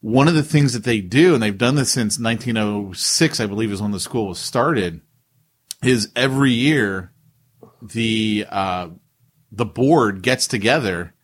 One of the things that they do, and they've done this since 1906, I believe is when the school was started, is every year the uh, the board gets together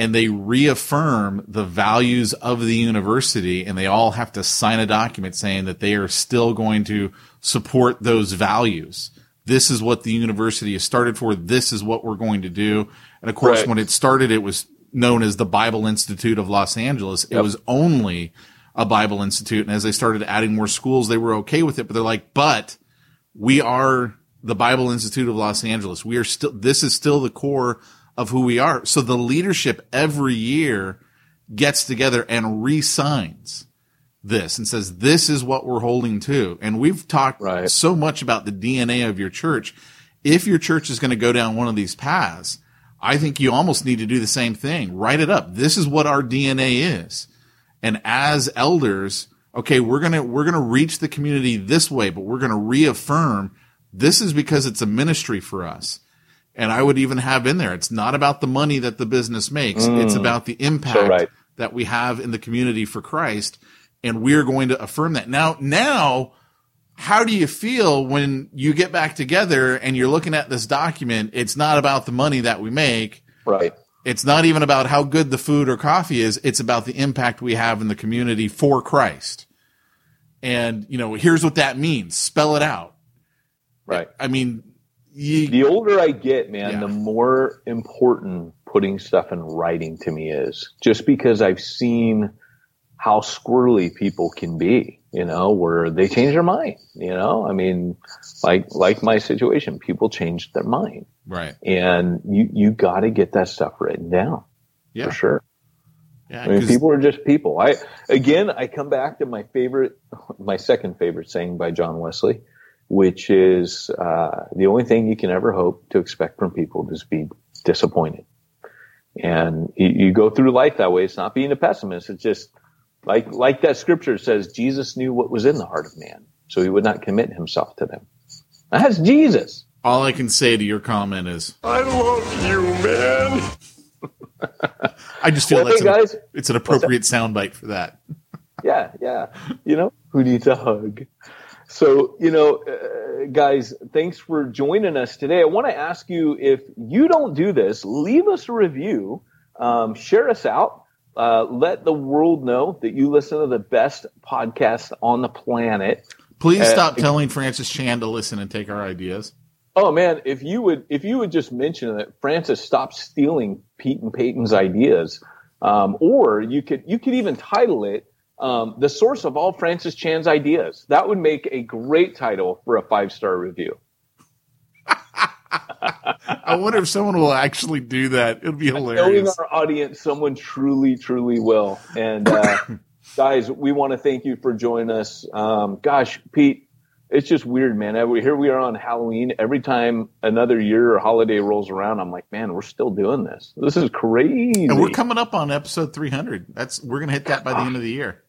and they reaffirm the values of the university and they all have to sign a document saying that they are still going to support those values. This is what the university is started for. This is what we're going to do. And of course, Right. when it started, it was known as the Bible Institute of Los Angeles. It was only a Bible Institute. And as they started adding more schools, they were okay with it, but they're like, but we are the Bible Institute of Los Angeles. We are still, this is still the core of who we are. So the leadership every year gets together and re-signs this and says, this is what we're holding to. And we've talked Right. so much about the DNA of your church. If your church is going to go down one of these paths, I think you almost need to do the same thing. Write it up. This is what our DNA is. And as elders, okay, we're going to, we're going to reach the community this way, but we're going to reaffirm this is because it's a ministry for us. And I would even have in there, it's not about the money that the business makes. It's mm. about the impact right. that we have in the community for Christ. And we're going to affirm that. Now, now, how do you feel when you get back together and you're looking at this document? It's not about the money that we make. right. It's not even about how good the food or coffee is. It's about the impact we have in the community for Christ. And, you know, here's what that means. Spell it out. Right. I mean, you, The older I get, man, Yeah. the more important putting stuff in writing to me is just because I've seen how squirrely people can be, you know, where they change their mind, you know, I mean, like, like my situation, people change their mind right. and you, you got to get that stuff written down Yeah. for sure. Yeah. I mean, people are just people. I, again, I come back to my favorite, my second favorite saying by John Wesley, which is, uh, the only thing you can ever hope to expect from people is be disappointed. And you, you go through life that way. It's not being a pessimist. It's just like, like that scripture says, Jesus knew what was in the heart of man. So he would not commit himself to them. That's Jesus. all I can say to your comment is, I love you, man. <laughs> I just feel Well, that's hey an, guys, it's an appropriate soundbite for that. yeah, yeah. You know, who needs a hug? So, you know, uh, guys, thanks for joining us today. I want to ask you if you don't do this, leave us a review, um, share us out, uh, let the world know that you listen to the best podcast on the planet. Please Uh, stop telling Francis Chan to listen and take our ideas. Oh man, if you would, if you would just mention that Francis stopped stealing Pete and Peyton's ideas, um, or you could, you could even title it, Um, the source of all Francis Chan's ideas. That would make a great title for a five star review. <laughs> I wonder if someone will actually do that. It'd be hilarious. Knowing our audience, someone truly, truly will. And uh, <coughs> guys, we want to thank you for joining us. Um, gosh, Pete, it's just weird, man. Here we are on Halloween. Every time another year or holiday rolls around, I'm like, man, we're still doing this. This is crazy. And we're coming up on episode 300. That's we're gonna hit that by the end of the year.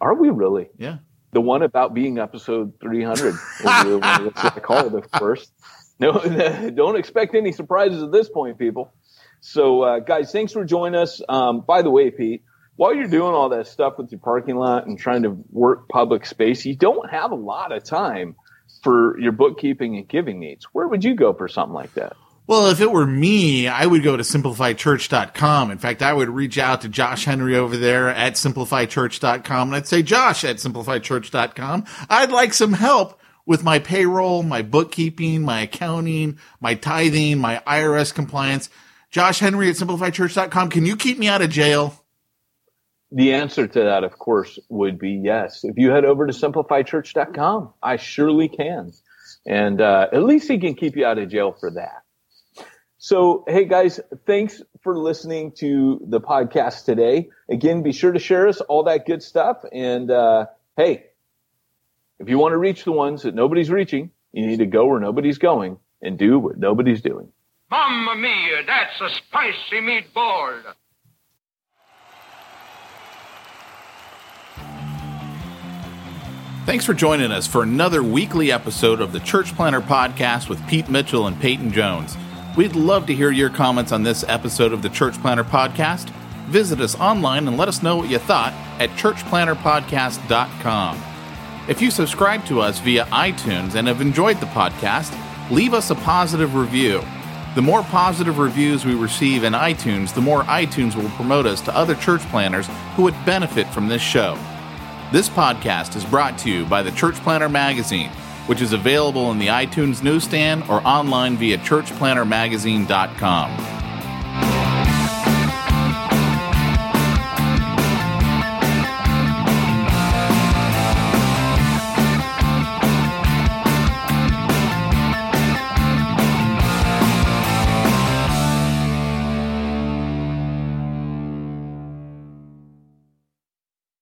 Are we really? Yeah. The one about being episode 300 is the one that's I call it, of <laughs> course. No, <laughs> don't expect any surprises at this point, people. So, uh, guys, thanks for joining us. Um, by the way, Pete, while you're doing all that stuff with your parking lot and trying to work public space, you don't have a lot of time for your bookkeeping and giving needs. Where would you go for something like that? Well, if it were me, I would go to simplifychurch.com. In fact, I would reach out to Josh Henry over there at simplifychurch.com and I'd say, Josh at simplifychurch.com, I'd like some help with my payroll, my bookkeeping, my accounting, my tithing, my IRS compliance. Josh Henry at simplifychurch.com. Can you keep me out of jail? The answer to that, of course, would be yes. If you head over to simplifychurch.com, I surely can. And uh, at least he can keep you out of jail for that. So, hey guys, thanks for listening to the podcast today. Again, be sure to share us all that good stuff. And uh, hey, if you want to reach the ones that nobody's reaching, you need to go where nobody's going and do what nobody's doing. Mamma mia, that's a spicy meatball. Thanks for joining us for another weekly episode of the Church Planter Podcast with Pete Mitchell and Peyton Jones. We'd love to hear your comments on this episode of the Church Planter Podcast. Visit us online and let us know what you thought at churchplanterpodcast.com. If you subscribe to us via iTunes and have enjoyed the podcast, leave us a positive review. The more positive reviews we receive in iTunes, the more iTunes will promote us to other church planters who would benefit from this show. This podcast is brought to you by the Church Planter Magazine, which is available in the iTunes newsstand or online via churchplantermagazine.com.